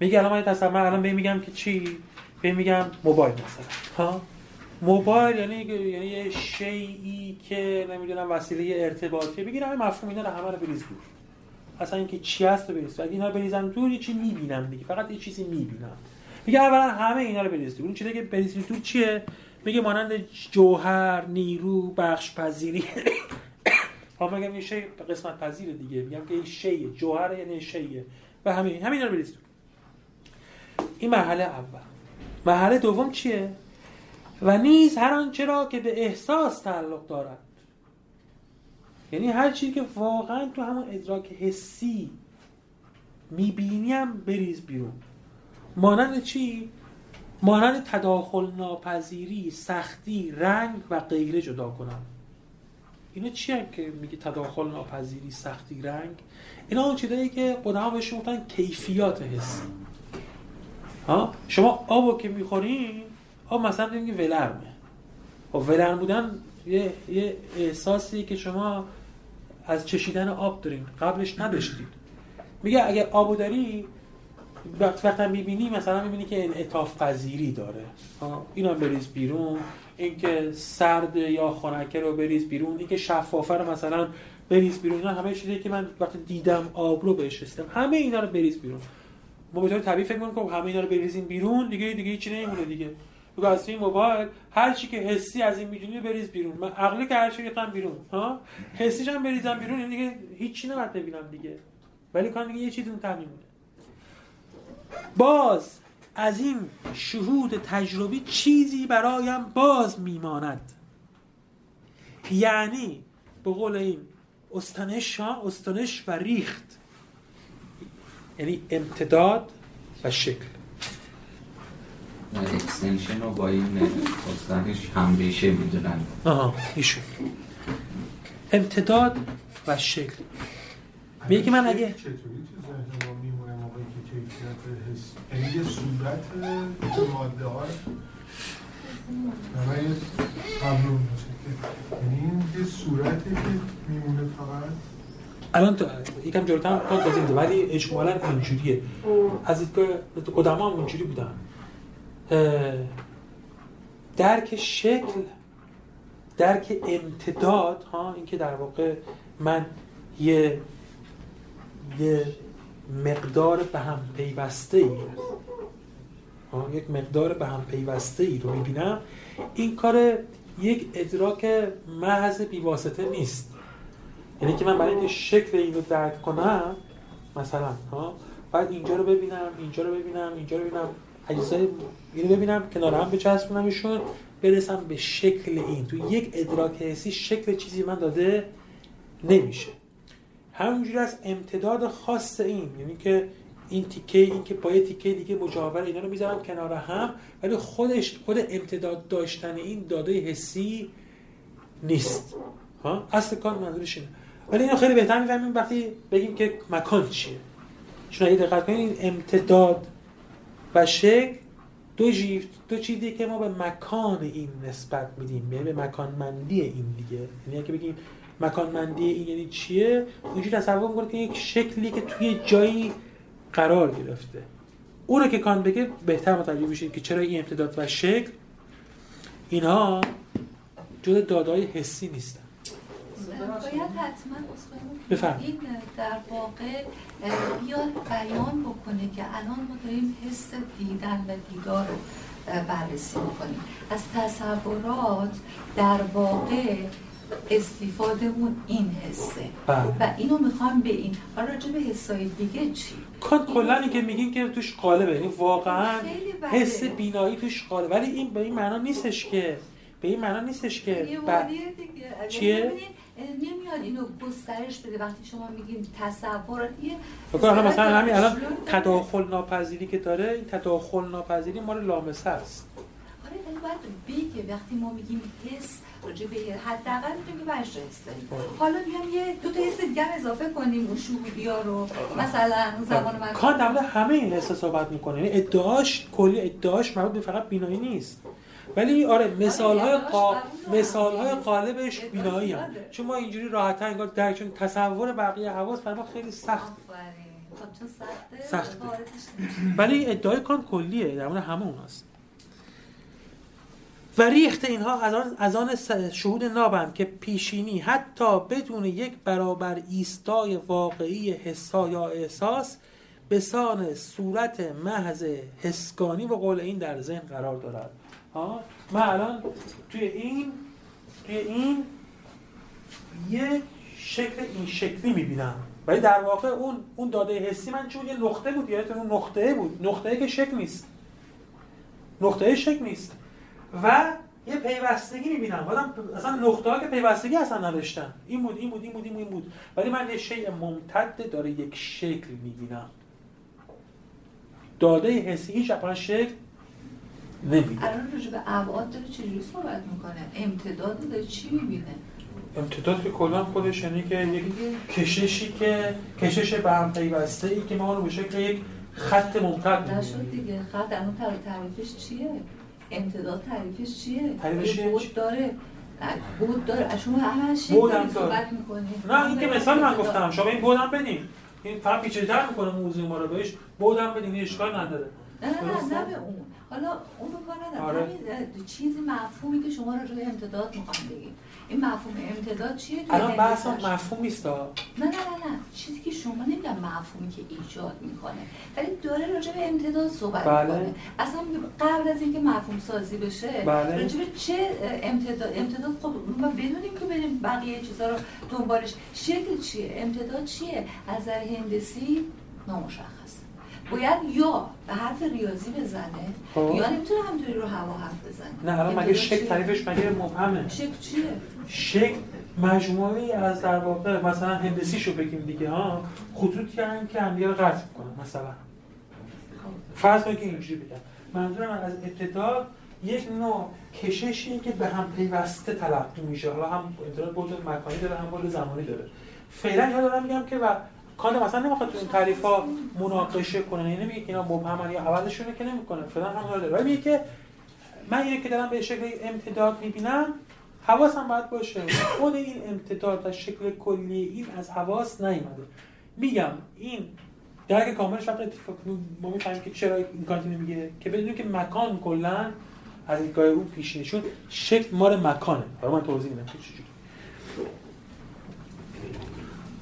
میگه الان من تصور الان میگم که چی؟ به میگم موبایل مثلا. ها موبایل یعنی یعنی یه شیئی که نمی‌دونم وسیله ارتباطی بگیرم همه مفهوم اینا رو همه رو بریز دور. اصلا اینکه چی هست رو بریز. اگه اینا رو بریزم دور چی می‌بینم دیگه. فقط یه چیزی می‌بینم. میگه اولا همه اینا رو بریز دور. این چیزی که بریز دور چیه؟ میگه مانند جوهر نیرو بخش پذیری ها میگم این شی قسمت پذیر دیگه. میگم که این شیء جوهر یعنی شیء و همین همین رو بریز دور. این مرحله اول. مرحله دوم چیه؟ و نیز هر آنچه را که به احساس تعلق دارد. یعنی هر چیزی که واقعا تو همون ادراک حسی می‌بینیم بریز بیرون. مانند چی؟ مانند تداخل ناپذیری سختی رنگ و غیره جدا کنم اینا چی هم که میگه تداخل ناپذیری سختی رنگ؟ اینا اون چیزایی که قدما بهش گفتن کیفیات حسی. ها؟ شما آبو که می‌خورین آب مثلا نمیگه ولرمه. و خب ولرم بودن یه, یه احساسی که شما از چشیدن آب دارین. قبلش نداشتید. میگه اگه آبو داری وقت وقتا می‌بینی مثلا می‌بینی که انعطاف پذیری داره. اینا بریز بیرون. اینکه سرد یا خنکه رو بریز بیرون. اینکه شفافه رو مثلا بریز بیرون. اینا همه چیزی که من وقتی دیدم آب رو بهش رسیدم. همه اینا رو بریز بیرون. ما به طور طبیعی فکر می‌کنیم همه اینا رو بریزیم بیرون دیگه دیگه هیچ نمیمونه دیگه. تو از این موبایل هر چی که حسی از این می‌دونی بریز بیرون. من عقلی که هر چی بیرون ها؟ حسیش هم بریزم بیرون این دیگه هیچ چی نباید ببینم دیگه. ولی کان دیگه یه چیزی اون میمونه. باز از این شهود تجربی چیزی برایم باز میماند. یعنی به قول این استنش ها استنش و ریخت. یعنی امتداد و شکل. اکستنشن رو با این استنش هم ریشه می‌دونن. آها ایشون. امتداد و شکل. میگه که من اگه چطوری تو ذهن ما میمونه موقعی که کیفیت حس یعنی یه صورت ماده ها یعنی این یه صورتی که میمونه فقط؟ الان تو یکم جلوتر کار توضیح میده ولی اجمالا اینجوریه. از دیدگاه قدما هم اینجوری بودن. درک شکل درک امتداد ها اینکه در واقع من یه یه مقدار به هم پیوسته ای یک مقدار به هم پیوسته ای رو می‌بینم. این کار یک ادراک محض بیواسطه نیست. یعنی که من برای اینکه شکل این رو درک کنم مثلا ها بعد اینجا رو ببینم اینجا رو ببینم اینجا رو ببینم. اجزای اینو ببینم کنار هم ایشون برسم به شکل این. تو یک ادراک حسی شکل چیزی من داده نمیشه. همونجوری از امتداد خاص این یعنی که این تیکه این که با یه تیکه دیگه مجاور اینا رو می‌ذارم کنار هم ولی خودش خود امتداد داشتن این داده حسی نیست. ها؟ اصل کار منظورش اینه. ولی اینو خیلی بهتر می‌فهمیم وقتی بگیم که مکان چیه. چون اگه دقت کنید امتداد و شکل دو جیفت دو چیزی که ما به مکان این نسبت میدیم. یعنی به مکان مندی این دیگه. یعنی اگه بگیم مکان مندی این یعنی چیه اونجوری تصور می‌کنه که یک شکلی که توی جایی قرار گرفته. اونو که کان بگه بهتر متوجه میشید که چرا این امتداد و شکل اینها جز دادای حسی نیستن. باید حتما بفرم این در واقع بیاد بیان بکنه که الان ما داریم حس دیدن و دیدار رو بررسی می‌کنیم. از تصورات در واقع استفادهمون این حسه. بله. و اینو می‌خوام به این راجع به حسای دیگه چی؟ کن کلا که میگین که توش قالبه یعنی واقعا حس بینایی توش قالبه ولی این به این معنا نیستش که به این معنا نیستش که ب... چیه؟ نمیاد اینو گسترش بده. وقتی شما میگین تصورات یه بکنم مثلا همین الان تداخل ناپذیری که داره این تداخل ناپذیری مال لامسه است. آره ولی باید بگه وقتی ما میگیم حس راجع به حداقل می‌تونیم که پنج حس داریم. حالا بیام یه دو تا حس دیگه اضافه کنیم اون شهودیا رو. مثلا اون زبان من کان در همه این حس صحبت می‌کنه. یعنی ادعاش کلی ادعاش مربوط به فقط بینایی نیست. ولی آره مثال های, قا... مثال های قالبش بینایی هم چون ما اینجوری راحت انگار درک چون تصور بقیه حواس برای ما خیلی سخت. سخت ولی ادعای کان کلیه در مورد همه اوناست. و ریخت اینها از آن, از آن شهود نابند که پیشینی حتی بدون یک برابر ایستای واقعی حسا یا احساس به سان صورت محض حسگانی و قول این در ذهن قرار دارد. ها؟ من الان توی این توی این یه شکل این شکلی می‌بینم. ولی در واقع اون اون داده حسی من چون یه نقطه بود یادتون اون نقطه بود. نقطه که شکل نیست. نقطه شکل نیست. و یه پیوستگی می‌بینم. آدم اصلا نقطه ها که پیوستگی اصلا نداشتن. این بود این بود این بود این بود ولی من یه شیء ممتد داره یک شکل می‌بینم. داده حسی هیچ شکل نمیده الان راجع به ابعاد داره چجوری صحبت می‌کنه؟ امتداد داره چی می‌بینه؟ امتداد که کلا خودش یعنی که یک کششی که کشش به هم پیوسته ای که ما رو به شکل یک خط ممتد نشد دیگه خط الان تعریفش چیه؟ امتداد تعریفش چیه؟ تعریفش بود داره. بود داره. شما همش صحبت می‌کنید نه این که مثال من گفتم. شما این بودم بدین. این فقط پیچیده‌تر می‌کنه موضوع ما رو بهش. بودم بدین اشکال نداره. نه نه نه, نه به اون حالا اون رو کار ندارم آره. چیزی مفهومی که شما راجع به امتداد می‌خوام بگیم این مفهوم امتداد چیه الان بحث مفهوم نیست نه نه نه نه چیزی که شما نمیگم مفهومی که ایجاد می‌کنه ولی داره راجع به امتداد صحبت بله. می‌کنه اصلا قبل از اینکه مفهوم سازی بشه بله. راجع به چه امتداد امتداد خب ما بدونیم که بریم بقیه چیزا رو دنبالش شکل چیه امتداد چیه از نظر هندسی نامشخص باید یا به حرف ریاضی بزنه خب. یا نمی‌تونه همطوری رو هوا حرف بزنه. نه الان مگه شکل تعریفش مگه مبهمه؟ شکل چیه؟ شکل مجموعی از در واقع مثلا هندسیشو بگیم دیگه ها. خطوطی هم که هم رو قطع کنن مثلا. خب. فرض کنید که اینجوری بگم. منظورم از ابتدا یک نوع کششی که به هم پیوسته تلقی میشه. حالا هم امتداد بود مکانی داره هم بود زمانی داره. فعلا یاد دارم میگم که و کانت مثلا نمی‌خواد تو این تعریف ها مناقشه کنه یعنی نمیگه که اینا مبهمن یا عوضشونه که نمی‌کنه فعلا هم داره. ولی میگه که من اینه که دارم به شکل امتداد می‌بینم حواسم باید باشه. خود این امتداد و شکل کلی این از حواس نیومده. میگم این درک کاملش وقت اتفاق ما می‌فهمیم که چرا این کانتی نمیگه که بدونیم که مکان کلا از دیدگاه او پیش شد. شکل مال مکانه. برای من توضیح میدم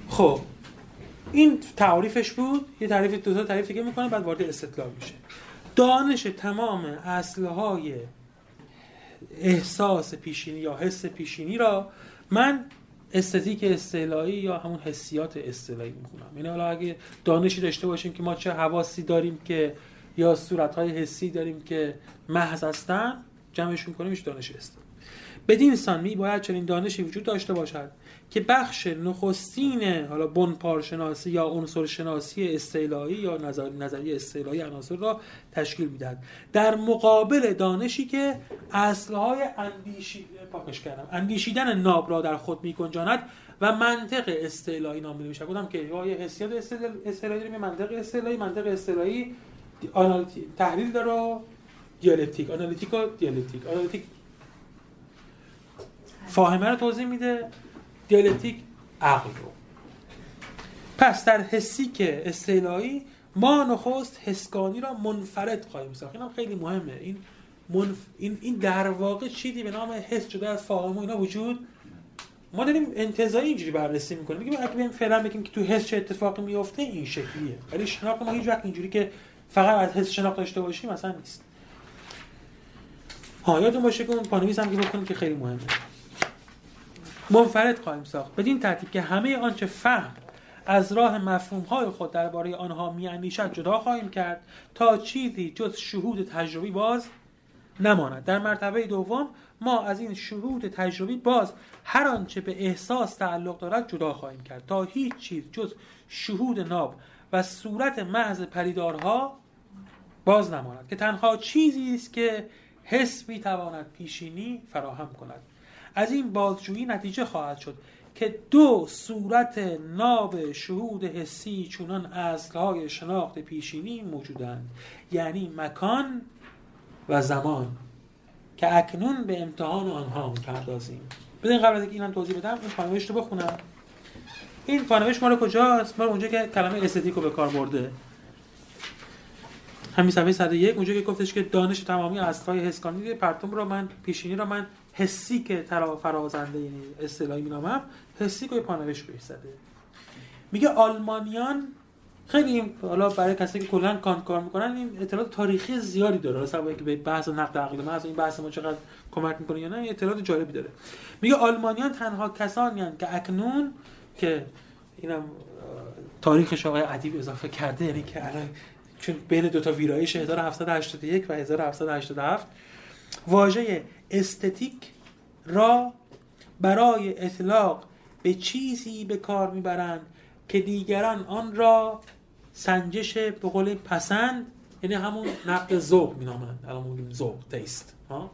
خب. این تعریفش بود یه تعریف دو تا تعریف دیگه می‌کنه بعد وارد استدلال میشه. دانش تمام اصلهای احساس پیشینی یا حس پیشینی را من استتیک استعلایی یا همون حسیات استعلایی می‌خونم. یعنی حالا اگه دانشی داشته باشیم که ما چه حواسی داریم که یا صورتهای حسی داریم که محض هستن جمعشون کنیم میشه دانش استعلایی بدین سان می باید چنین دانشی وجود داشته باشد. که بخش نخستین حالا بن شناسی یا عنصر شناسی استعلایی یا نظر نظریه استعلایی عناصر را تشکیل می‌دهد. در مقابل دانشی که اصلهای اندیشی پاکش کردم. اندیشیدن ناب را در خود میگنجاند و منطق استعلایی نامیده میشه گفتم که یا یه حسیات استعلایی داریم منطق استعلایی منطق استعلایی تحلیل داره. دیالکتیک آنالیتیک و دیالکتیک آنالیتیک فاهمه رو توضیح میده. دیالکتیک عقل رو. پس در حسیک استعلایی ما نخست حسگانی را منفرد خواهیم ساخت. این هم خیلی مهمه. این منف... این, این در واقع چیزی به نام حس شده از فاهمه و اینا وجود ما داریم انتظایی اینجوری بررسی می‌کنیم. میگیم اگه بیم فعلا بگیم که تو حس چه اتفاقی میفته این شکلیه. ولی شناخت ما هیچ وقت اینجوری که فقط از حس شناخت داشته باشیم مثلا نیست. ها یادتون باشه که اون پانویس هم که بکنیم که خیلی مهمه. منفرد خواهیم ساخت. بدین ترتیب که همه آنچه فهم از راه مفهوم های خود درباره آنها میاندیشد جدا خواهیم کرد تا چیزی جز شهود تجربی باز نماند. در مرتبه دوم ما از این شهود تجربی باز هر آنچه به احساس تعلق دارد جدا خواهیم کرد. تا هیچ چیز جز شهود ناب و صورت محض پریدارها باز نماند که تنها چیزی است که حس می‌تواند پیشینی فراهم کند. از این بازجویی نتیجه خواهد شد که دو صورت ناب شهود حسی چونان اصلهای شناخت پیشینی موجودند یعنی مکان و زمان که اکنون به امتحان آنها می‌پردازیم. بدین قبل از اینکه اینم توضیح بدم این پانوشت رو بخونم. این پانوشت مال کجاست؟ مال اونجا که کلمه استتیک رو به کار برده. همین صفحه 101 اونجا که گفتش که دانش تمامی اصلهای حسکانی پرتم رو من پیشینی رو من حسی که فرازنده یعنی اصطلاحی مینامم حسی که پانوش بهش زده میگه آلمانیان خیلی حالا برای کسی که کلا کانت کار می‌کنن این اطلاعات تاریخی زیادی داره. مثلا که به بحث نقد عقل محض این بحث ما چقدر کمک می‌کنه یا نه اطلاعات جالبی داره. میگه آلمانیان تنها کسانی که اکنون که اینم تاریخش آقای ادیب اضافه کرده یعنی که الان چون بین دو تا ویرایش 1781 و 1787 واژه استتیک را برای اطلاق به چیزی به کار می‌برند که دیگران آن را سنجش به قول پسند یعنی همون نقد ذوق مینامند. الان میگیم ذوق تیست ها؟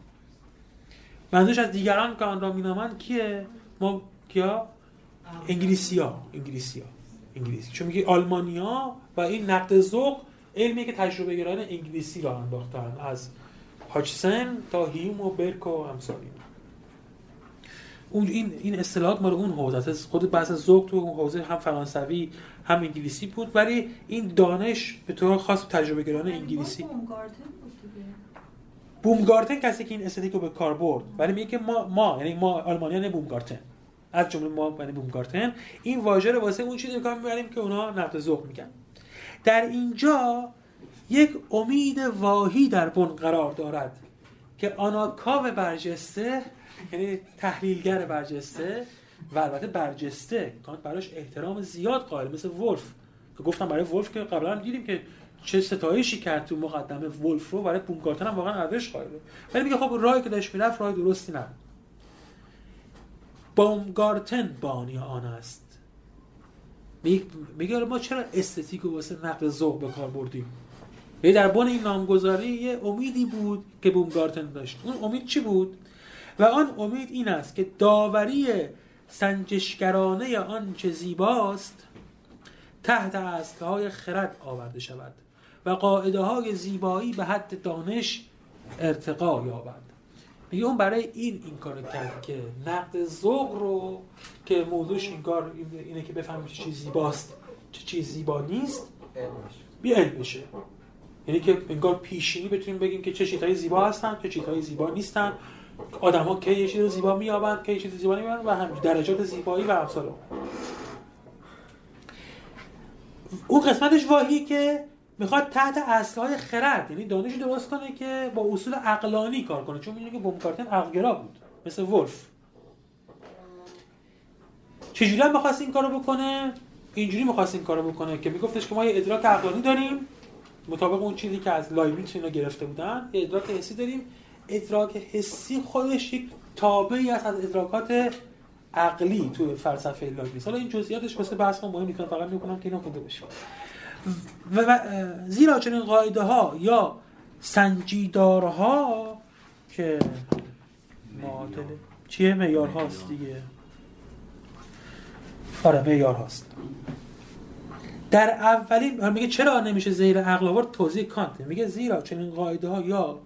منظورش از دیگران که آن را مینامند کیه؟ ما کیا؟ انگلیسیا انگلیسیا انگلیسی. چون میگه آلمانیا و این نقد ذوق علمی که تجربه گرایان انگلیسی را انداختن از هاچسن تا هیم و برک و همسال اون این این اصطلاحات مال اون حوزه است. خود بحث ذوق تو اون حوزه هم فرانسوی هم انگلیسی بود. ولی این دانش به طور خاص تجربه گرانه انگلیسی. بومگارتن کسی که این استتیک رو به کار برد. ولی میگه که ما ما یعنی ما آلمانیان بومگارتن از جمله ما یعنی بومگارتن این واژه رو واسه اون چیزی کار می‌بریم که اونا نقد ذوق میگن در اینجا یک امید واهی در بن قرار دارد که آناکاو برجسته یعنی تحلیلگر برجسته و البته برجسته. کانت براش احترام زیاد قائل مثل ولف. که گفتم برای ولف که قبلا دیدیم که چه ستایشی کرد تو مقدمه ولف رو برای بومگارتن هم واقعا ارزش قائله ولی میگه خب راهی که داشت می‌رفت راه درستی نبود بومگارتن بانی آن است. میگه ما چرا استتیک واسه نقد ذوق به کار بردیم؟ یعنی در بن این نامگذاری یه امیدی بود که بومگارتن داشت. اون امید چی بود؟ و آن امید این است که داوری سنجشگرانه آن چه زیباست تحت اصلهای خرد آورده شود و قاعده های زیبایی به حد دانش ارتقا یابد. میگه اون برای این این کار کرد که نقد ذوق رو که موضوعش این کار اینه که بفهمیم چه چیز زیباست چه چیز زیبا نیست بی علم بشه یعنی که انگار پیشینی بتونیم بگیم که چه چیزهای زیبا هستن چه چیزهای زیبا نیستن. آدما کی یه چیز زیبا میابند کی چیز زیبا نمیابند و هم درجات زیبایی و امثال اون قسمتش واهی که می‌خواد تحت اصلهای خرد یعنی دانش درست کنه که با اصول عقلانی کار کنه. چون می‌دونه که بومکارتن عقلگرا بود مثل ولف. چجوری هم می‌خواست این کارو بکنه؟ اینجوری می‌خواست این کارو بکنه که میگفتش که ما یه ادراک عقلانی داریم. مطابق اون چیزی که از لایبنیتس اینا گرفته بودن یه ادراک حسی داریم. ادراک حسی خودش یک تابعی است از ادراکات عقلی تو فلسفه لایبنیتس حالا این جزئیاتش واسه بحث ما مهم نیست فقط می‌کنم که اینو خونده بشه و زیرا چنین قاعده ها یا سنجیدارها که معادل چیه؟ معیار هاست دیگه. آره معیار هاست در اولین میگه چرا نمیشه زیر عقل آورد؟ توضیح کانت. میگه زیرا چنین قاعده ها یا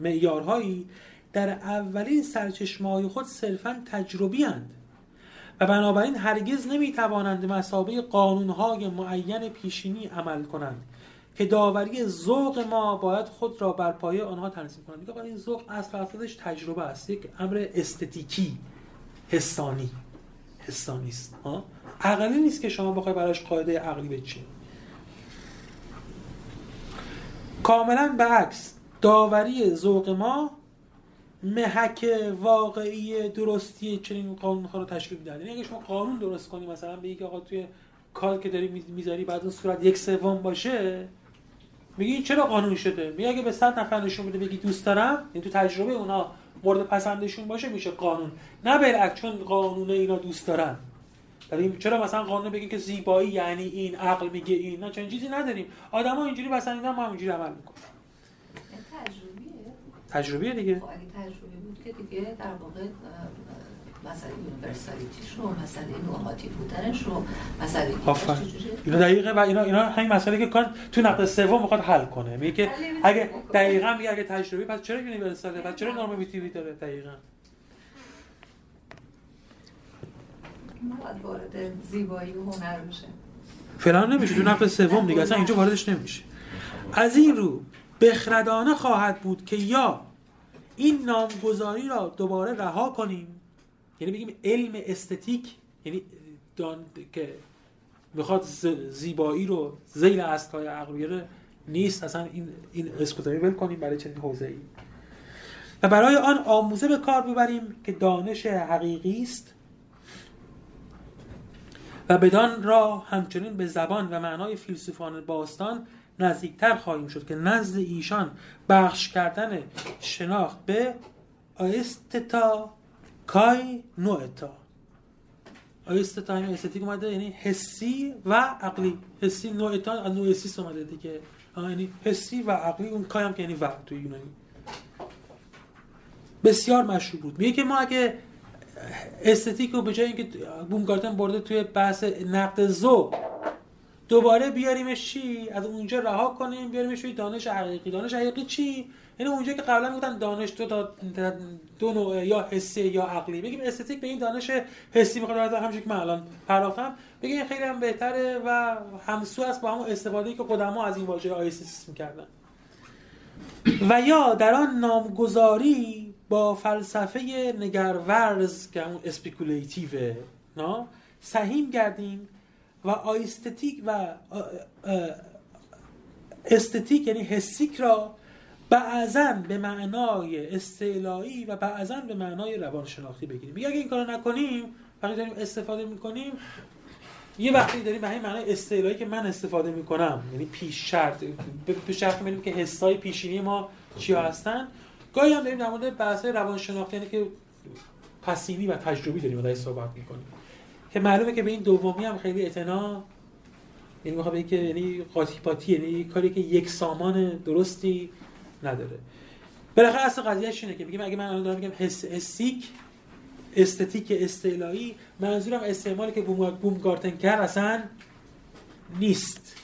معیارهایی در اولین سرچشمه های خود صرفا تجربی هند و بنابراین هرگز نمی‌توانند مسابقه قانونهای معین پیشینی عمل کنند که داوری ذوق ما باید خود را بر پایه آنها تنظیم کنند. میگه این ذوق اصل اصلش تجربه است یک امر استتیکی حسانی حسانی است. ها عقلی نیست که شما بخوای براش قاعده عقلی بچینید کاملا به عکس داوری ذوق ما محک واقعی درستی چنین قانون رو تشکیل میدن یعنی اگه شما قانون درست کنی مثلا که آقا توی کال که داری می‌ذاری بعد اون صورت یک سوم باشه میگی چرا قانون شده؟ میگه اگه به 100 نفر نشون بده بگی دوست دارم این تو تجربه اونا مورد پسندشون باشه میشه قانون. نه بالعکس چون قانون اینا دوست دارن. ولی چرا مثلا قانون بگیم که زیبایی یعنی این عقل میگه این؟ نه چنین چیزی نداریم. آدما اینجوری پسندیدن ما اینجوری عمل می‌کنیم. تجربیه. دیگه. خب اگه تجربی بود که دیگه در واقع مسئله universality ش رو مسئله normative بودنش رو مسئله اینا دقیقه و اینا اینا همین مسئله که کانت تو نقد سوم می‌خواد حل کنه. میگه که اگه دقیقاً میگه اگه تجربی پس چرا universal ه پس چرا normativity داره دقیقاً؟ وارد زیبایی و هنر میشه فعلا نمیشه تو نقد سوم دیگه اصلا اینجا واردش نمیشه. از این رو بخردانه خواهد بود که یا این نامگذاری را دوباره رها کنیم یعنی بگیم علم استتیک یعنی دان که می‌خواد زیبایی رو زیل اصلهای عقل نیست. اصلا این این اسکوتایی ول کنیم برای چنین حوزه ای و برای آن آموزه به کار ببریم که دانش حقیقی است و بدان را همچنین به زبان و معنای فیلسوفان باستان نزدیکتر خواهیم شد که نزد ایشان بخش کردن شناخت به آیستتا کای نوعتا آیستتا همین استتیک اومده یعنی حسی و عقلی. حسی نوعتا از نوعسیس اومده دیگه. یعنی حسی و عقلی اون کای هم که یعنی و تو یونانی. بسیار مشهور بود. میگه که ما اگه استتیک رو به جای اینکه بومگارتن برده توی بحث نقد ذوق دوباره بیاریمش چی؟ از اونجا رها کنیم بیاریمش توی دانش حقیقی. دانش حقیقی چی؟ یعنی اونجا که قبلا می‌گفتن دانش دو تا دو نوع یا حسی یا عقلی. بگیم استتیک به این دانش حسی می‌خواد همونجوری که من الان پرداختم. بگیم خیلی هم بهتره و همسو است با همون استفاده که قدما از این واژه آیسیس می‌کردن. و یا در آن نامگذاری با فلسفه نگرورز که همون اسپیکولیتیوه سهیم گردیم و آیستتیک و استتیک یعنی حسیک را بعضا به معنای استعلایی و بعضا به معنای روانشناختی بگیریم. میگه اگه این کارو نکنیم وقتی داریم استفاده می‌کنیم یه وقتی داریم به همین معنای استعلایی که من استفاده می‌کنم یعنی پیش شرط به شرط که حسای پیشینی ما چیا هستن. گاهی هم داریم در مورد بحث روانشناختی یعنی که پسیوی و تجربی داریم داریم صحبت می‌کنیم. که معلومه که به این دومی هم خیلی اعتنا یعنی می‌خوام که یعنی قاطی پاتی یعنی کاری که یک سامان درستی نداره. بالاخره اصل قضیهش اینه که میگم اگه من الان دارم میگم حس استیک استتیک استعلایی منظورم استعمالی که بوم بوم گارتن کرد اصلا نیست.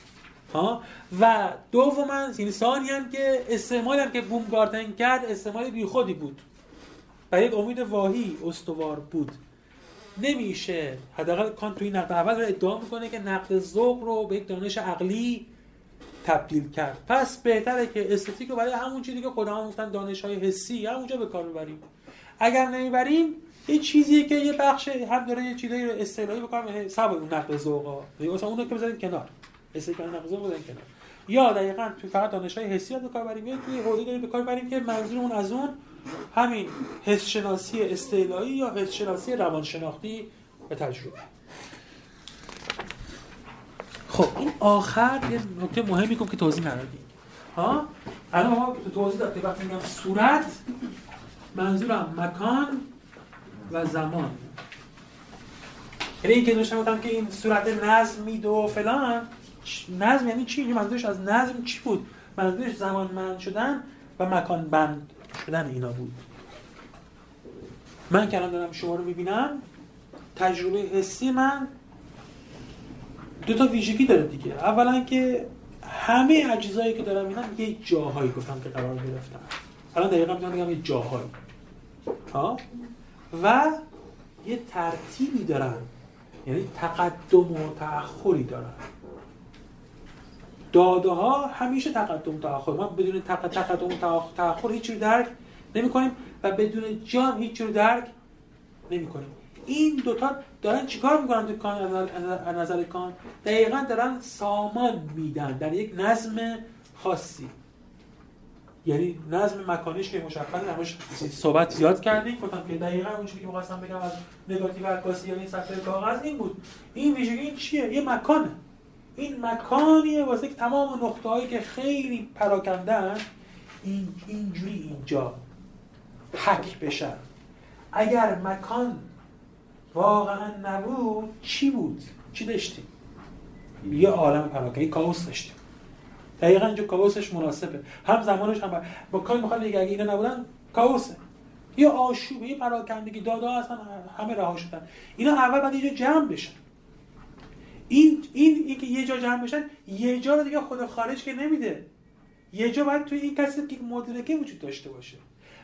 ها؟ و دوما یعنی هم که استعمالی هم که بومگارتن کرد استعمال بیخودی بود. و یک امید واهی استوار بود. نمیشه حداقل کان توی نقد اول رو ادعا می‌کنه که نقد ذوق رو به یک دانش عقلی تبدیل کرد. پس بهتره که استتیک رو برای همون چیزی که خودمون گفتن دانش های حسی همونجا به کار ببریم اگر نمی‌بریم یه چیزیه که یه بخش هم داره یه چیزایی رو اصطلاحی بکنم سوای اون نقد ذوقا مثلا اون رو که بزنیم کنار. استیکان نقد ذوق بزنیم کنار یا دقیقاً تو فقط دانش های حسی به کار بریم یا توی داریم به کار بریم که منظورمون از اون همین حس شناسی اصطلاحی یا حس شناسی روانشناختی به تجربه. خب این آخر یه نکته مهمی که توضیح ندادیم ها؟ الان ما توضیح دادیم وقتی میگم صورت منظورم مکان و زمان. یعنی این که داشتم گفتم که این صورت نظم میده و فلان نظم یعنی چی؟ منظورش از نظم چی بود؟ منظورش زمان من شدن و مکان بند شدن اینا بود. من که دارم شما رو می‌بینم تجربه حسی من دو تا ویژگی داره دیگه. اولا که همه اجزایی که دارم می‌بینم یه جاهایی گفتم که قرار گرفتن الان دقیقا می‌تونم بگم یه جاهایی. ها؟ و یه ترتیبی دارن. یعنی تقدم و تأخری دارن. داده ها همیشه تقدم و تأخر. ما بدون تقدم و تأخر هیچ رو درک نمی کنیم و بدون جام هیچ رو درک نمی کنیم این دوتا دارن چیکار می‌کنن تو کان از نظر کان؟ دقیقا دارن سامان میدن در یک نظم خاصی. یعنی نظم مکانیش که مشخصه همش صحبت زیاد کردیم. گفتم که دقیقا اون چیزی که می‌خواستم بگم از نگاتیو عکاسی یا این صفحه کاغذ این بود. این ویژگی این چیه؟ یه مکانه. این مکانیه واسه که تمام نقطه هایی که خیلی پراکندن این اینجوری اینجا حک بشن. اگر مکان واقعا نبود چی بود؟ چی داشتیم؟ یه عالم پراکنده کاوس داشتیم. دقیقا اینجا کاوسش مناسبه. هم زمانش هم با کاری می‌خواد اگه اینا نبودن کاوسه یه آشوب یه پراکندگی دادا اصلا همه رها شدن. اینا اول باید یه جا جمع بشن. این این اینکه یه جا جمع بشن یه جا رو دیگه خود خارج که نمیده. یه جا باید توی این کسی که مدرکه وجود داشته باشه.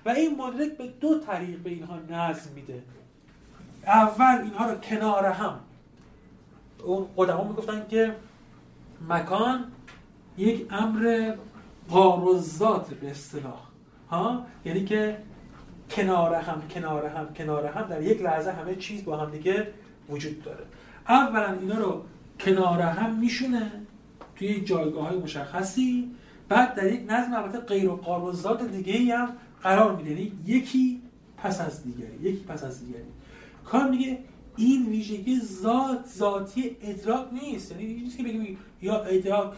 و این مدرک به دو طریق به اینها نظم میده. اول اینها رو کنار هم. اون قدما می‌گفتن که مکان یک امر قارزات به اصطلاح. ها؟ یعنی که کنار هم کنار هم کنار هم در یک لحظه همه چیز با هم دیگه وجود داره. اولا اینا رو کنار هم میشونه توی جایگاه های مشخصی. بعد در یک نظم البته غیر قارزات دیگه ای هم قرار میده. یعنی یکی پس از دیگری یکی پس از دیگری. کار میگه این ویژگی ذات ذاتی ادراک نیست. یعنی نیست که بگیم یا ادراک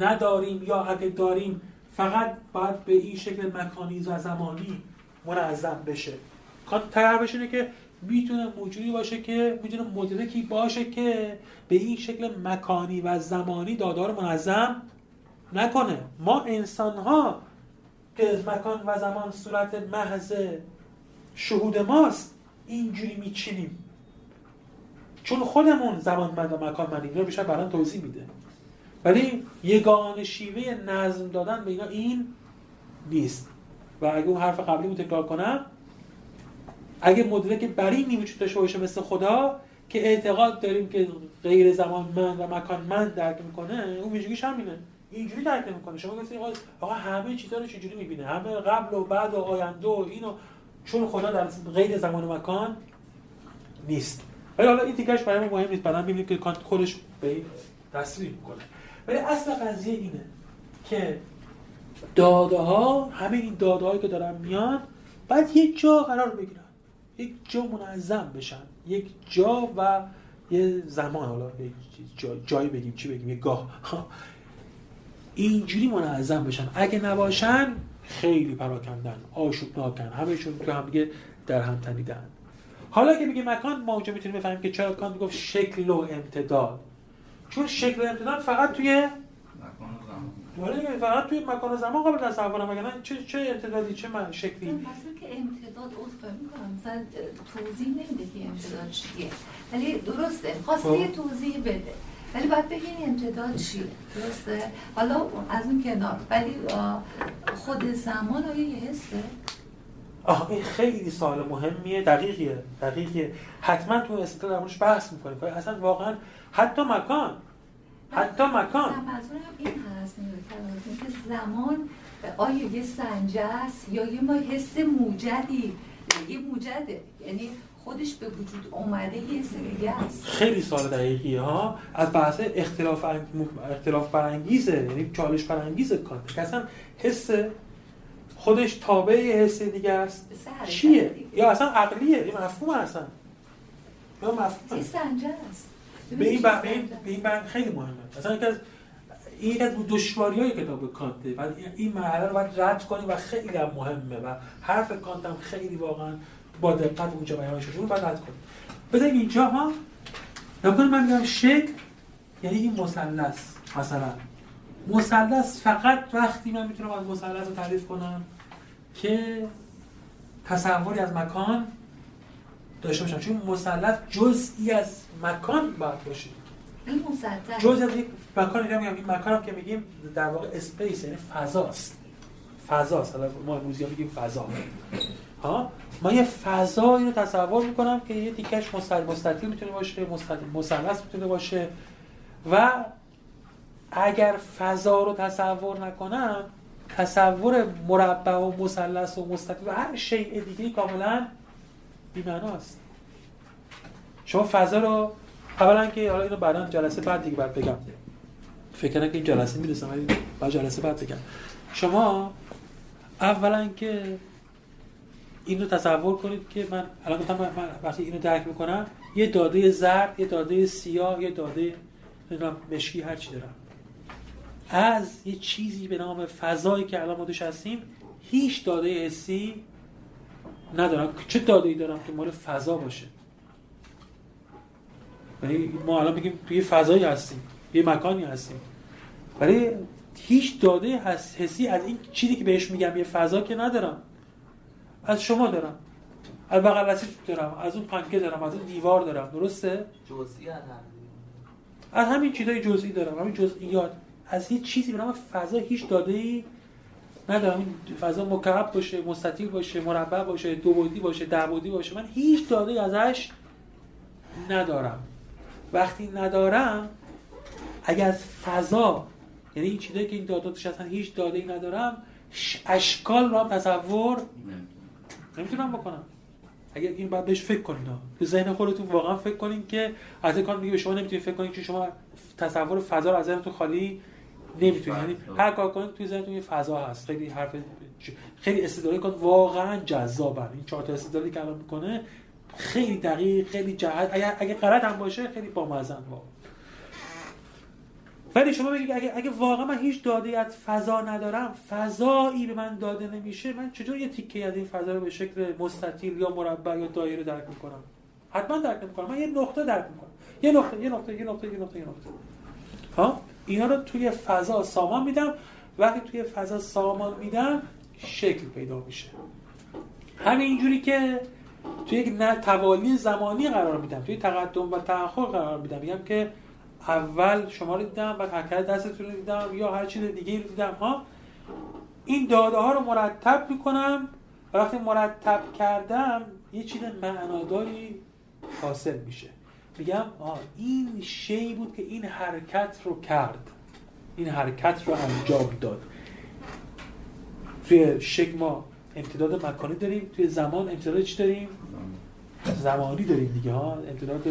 نداریم یا اگه داریم فقط باید به این شکل مکانی و زمانی منظم بشه. کار طرفش اینه که می‌تونه موجودی باشه که می‌تونه مدرکی باشه که به این شکل مکانی و زمانی دادار منظم نکنه. ما انسان ها که مکان و زمان صورت محض شهود ماست اینجوری میچینیم. چون خودمون زمان من و مکان من رو بیشتر برام توضیح میده. ولی یگان شیوه نظم دادن به اینا این نیست. و اگه اون حرف قبلی رو تکرار کنم اگه مدرک برینی وجود داشته باشه مثل خدا که اعتقاد داریم که غیر زمان من و مکان من درک می‌کنه اون ویژگیش همینه. اینجوری درک نمی‌کنه. شما گفتید آقا همه چیزا رو چجوری می‌بینه؟ همه قبل و بعد و آینده و اینو چون خدا در غیر زمان و مکان نیست. ولی حالا این تیکش برای ما مهم نیست. بعدا می‌بینیم که کانت خودش به این تصریح می‌کنه. ولی اصل قضیه اینه که داده ها همه این داده هایی که دارن میان باید یک جا قرار بگیرن. یک جا منظم بشن. یک جا و یه زمان حالا جا، جایی بگیم چی بگیم یه گاه. اینجوری منظم بشن. اگه نباشن خیلی پراکندن آشوب ناکن همهشون تو هم دیگه در هم تنیدن. حالا که میگه مکان ما اونجا می‌تونیم بفهمیم که چرا کانت گفت شکل و امتداد. چون شکل و امتداد فقط توی آره فقط توی مکان و زمان قابل تصور مگه چه چه امتدادی چه من شکلی. مثلا که امتداد عذر می‌کنم. مثلا توضیح نمیده که امتداد چیه. ولی درسته. خواسته خب. توضیح بده. ولی باید ببینی امتداد چیه. درسته؟ حالا از اون کنار. ولی خود زمان آیا یه حسه؟ آه این خیلی سوال مهمیه. دقیقیه. دقیقیه. حتما تو درمونش بحث می‌کنیم. اصلا واقعا حتی مکان حتی مکان. منظورم این هست که زمان آیا یه سنجه است یا یه ما حس موجدی؟ یه موجده. یعنی خودش به وجود اومده یه سری است. خیلی سال دقیقی ها. از بحث اختلاف اختلاف برانگیزه یعنی چالش برانگیزه کانت که اصلا حس خودش تابع حس دیگه است. چیه؟ یا اصلا عقلیه؟ این مفهوم اصلا. یا مفهوم. سنجه است. به این به این خیلی مهمه. اصلا یکی از این از دشواری های کتاب کانته و این مرحله رو باید رد کنیم و خیلی هم مهمه و حرف کانت هم خیلی واقعا با دقت اونجا بیان شده باید رد کنیم بذارید اینجا ها؟ نکنه من میگم شکل؟ یعنی این مثلث مثلا. مثلث فقط وقتی من می‌تونم از مثلث رو تعریف کنم که تصوری از مکان داشته باشم. چون مثلث جزئی از مکان باید باشه. این مسطح جزئی از یک مکان میگم این مکان هم که میگیم در واقع اسپیس یعنی فضاست. فضاست. حالا ما موزیا میگیم فضا. ها؟ ما یه فضایی رو تصور می‌کنم که یه تیکش مستطیل می‌تونه باشه مثلث می‌تونه باشه. و اگر فضا رو تصور نکنم تصور مربع و مثلث و مستطیل و هر شیء دیگه کاملا بی‌معناست شما فضا رو اولا که حالا اینو بعدا جلسه بعد دیگه بعد بگم. فکر کنم که این جلسه می‌رسم ولی بعد جلسه بعد بگم. شما اولا که اینو تصور کنید که من الان گفتم من وقتی اینو درک می‌کنم یه داده زرد یه داده سیاه یه داده مشکی هر چی دارم. از یه چیزی به نام فضایی که الان ما هستیم هیچ داده حسی ندارم. چه داده ای دارم که مال فضا باشه؟ یعنی ما الان بگیم توی فضایی هستیم یه مکانی هستیم. ولی هیچ داده حسی از این چیزی که بهش میگم یه فضا که ندارم. از شما دارم. از بغل دارم از اون پنکه دارم از اون دیوار دارم. درسته؟ جزئی از همین. چیزای جزئی دارم. همین جزئیات. از یه چیزی به نام فضا هیچ داده ای ندارم. این فضا مکعب باشه مستطیل باشه مربع باشه دو بعدی باشه ده بعدی باشه. من هیچ داده ازش ندارم. وقتی ندارم اگر از فضا یعنی این چیزایی که این داده اصلا هیچ داده ای ندارم اشکال را تصور نمی‌تونم بکنم. اگر این بعد بهش فکر کنید. تو ذهن خودتون واقعا فکر کنید که از کار میگه به شما نمی‌تونید فکر کنید که شما تصور فضا رو از ذهنتون خالی نمی‌تونید یعنی هر کار کنید توی ذهنتون یه فضا هست. خیلی حرف خیلی استدلالی کن. واقعا جذابن این چهار تا استدلالی که الان می‌کنه خیلی دقیق خیلی جهت اگر اگه غلط هم باشه خیلی بامزه واقعا. ولی شما بگید اگه اگه واقعا من هیچ داده از فضا ندارم فضایی به من داده نمیشه من چطور یه تیکه از این فضا رو به شکل مستطیل یا مربع یا دایره درک می‌کنم؟ حتما درک می‌کنم من یه نقطه درک می‌کنم. یه نقطه یه نقطه یه نقطه یه نقطه یه نقطه. ها؟ اینا رو توی فضا سامان میدم. وقتی توی فضا سامان میدم شکل پیدا میشه. همین اینجوری که توی یک توالی زمانی قرار میدم. توی تقدم و تأخر قرار میدم. میگم که اول شما رو دیدم بعد حرکت دستتون رو دیدم یا هر چیز دیگه رو دیدم ها. این داده ها رو مرتب می‌کنم. و وقتی مرتب کردم یه چیز معناداری حاصل میشه. میگم آه این شی بود که این حرکت رو کرد. این حرکت رو انجام داد. توی شک ما امتداد مکانی داریم توی زمان امتداد چی داریم؟ زمانی داریم دیگه ها امتداد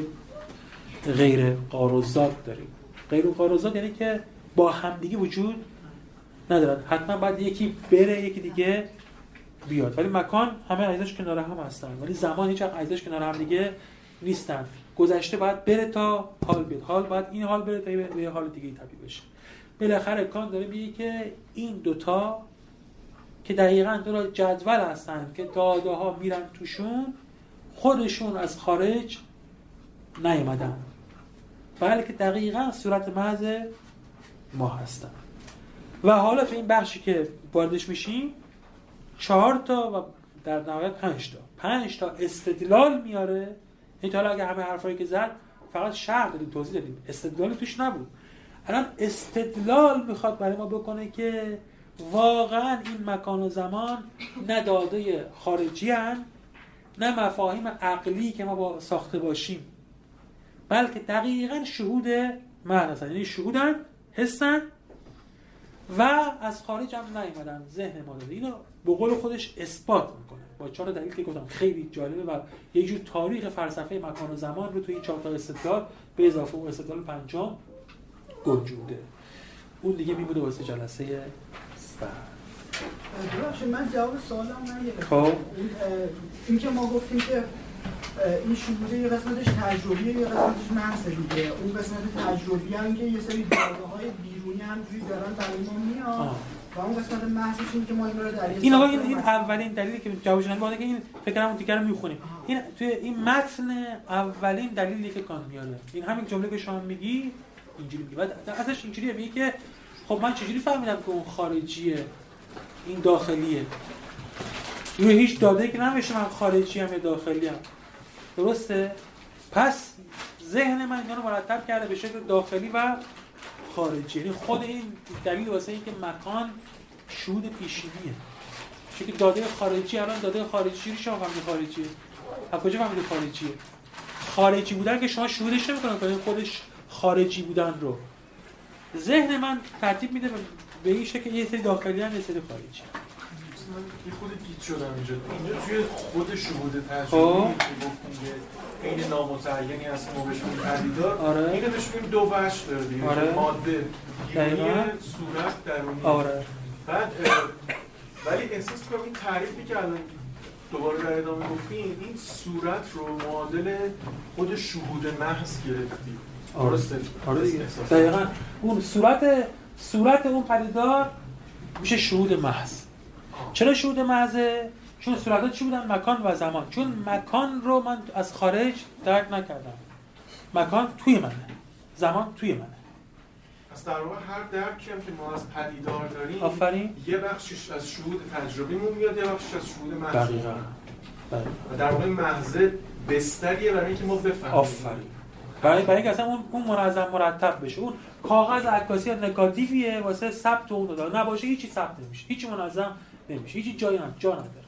غیر قاروزات داریم. غیر قاروزات یعنی که با همدیگه وجود ندارن. حتما باید یکی بره یکی دیگه بیاد. ولی مکان همه عیزش کنار هم هستن. ولی زمان هیچ عیزش کنار هم دیگه نیستن. گذشته باید بره تا حال بیاد. حال باید این حال بره تا به حال دیگه تبدیل بشه. بالاخره کان داره میگه که این دوتا که دقیقا دو جدول هستن که داده ها میرن توشون خودشون از خارج نیومدن. بلکه دقیقا صورت محض ما هستن. و حالا تو این بخشی که واردش میشیم چهار تا و در نهایت پنج تا. پنج تا استدلال میاره این حالا اگه همه حرفایی که زد فقط شرح دادیم توضیح دادیم. استدلال توش نبود. الان استدلال می‌خواد برای ما بکنه که واقعا این مکان و زمان نه داده خارجی هن نه مفاهیم عقلی که ما با ساخته باشیم. بلکه دقیقا شهود معنی یعنی شهودن حسن و از خارج هم نیومدن. ذهن ما داده اینو به قول خودش اثبات می‌کنه. با چهار دلیل که گفتم خیلی جالبه و یه جور تاریخ فلسفه مکان و زمان رو تو این چهار تا استدلال به اضافه اون استدلال پنجم گنجونده. اون دیگه میبوده واسه جلسه ببخشید من جواب سوالم نگرفتم خب. این که ما گفتیم که این شهوده یه قسمتش تجربیه یه قسمتش محضه دیگه. اون قسمت تجربی هم که یه سری داده های بیرونی همجوری دارن برای ما میاد. و اون قسمت محضش این که ما این رو در این آقا این, این اولین دلیلی که جوابش نمیده که این فکر کنم دیگه رو می‌خونیم. این توی این متن اولین دلیلی که کان میاره. این همین جمله که شما میگی اینجوری میگی بعد ازش اینجوریه میگه که خب من چجوری فهمیدم که اون خارجیه این داخلیه؟ روی هیچ داده که نمیشه من خارجی هم یا داخلی هم. درسته؟ پس ذهن من اینا رو مرتب کرده به شکل داخلی و خارجی. یعنی خود این دلیل واسه اینکه مکان شهود پیشینیه. چون داده خارجی الان داده خارجی رو شما فهمید خارجیه؟ از کجا فهمید خارجیه؟ خارجی بودن که شما شهودش نمی‌کنه خودش خارجی بودن رو. ذهن من ترتیب میده به این شکل یه سری داخلی هم یه سری خارجی. یه خود گیت شدم اینجا. اینجا توی خود شهود تجربی که گفتیم که این نامتعینی از ما بهشون پدیدار. آره. اینو بهش دو وجه داره دیگه آره. ماده. بیرونی صورت درونی. آره. بعد ولی احساس کنم این تعریفی که الان دوباره در ادامه گفتیم این صورت رو معادل خود شهود محض گرفتیم. آره. آره دیگه. دقیقا. اون صورت صورت اون پدیدار میشه شهود محض. چرا شهود محضه چون صورت چی بودن؟ مکان و زمان. چون مکان رو من از خارج درک نکردم. مکان توی منه. زمان توی منه. پس در واقع هر درکی هم که ما از پدیدار داریم آفرین. یه بخشش از شهود تجربیمون میاد یه بخشش از شهود محض دقیقاً. و در واقع محضه بستریه برای اینکه ما بفهمیم. آفرین. برای برای اینکه اصلا اون اون منظم مرتب بشه. اون کاغذ عکاسی نگاتیویه واسه ثبت اون داد نباشه هیچی ثبت نمیشه. هیچی منظم نمیشه هیچی جایی جا نداره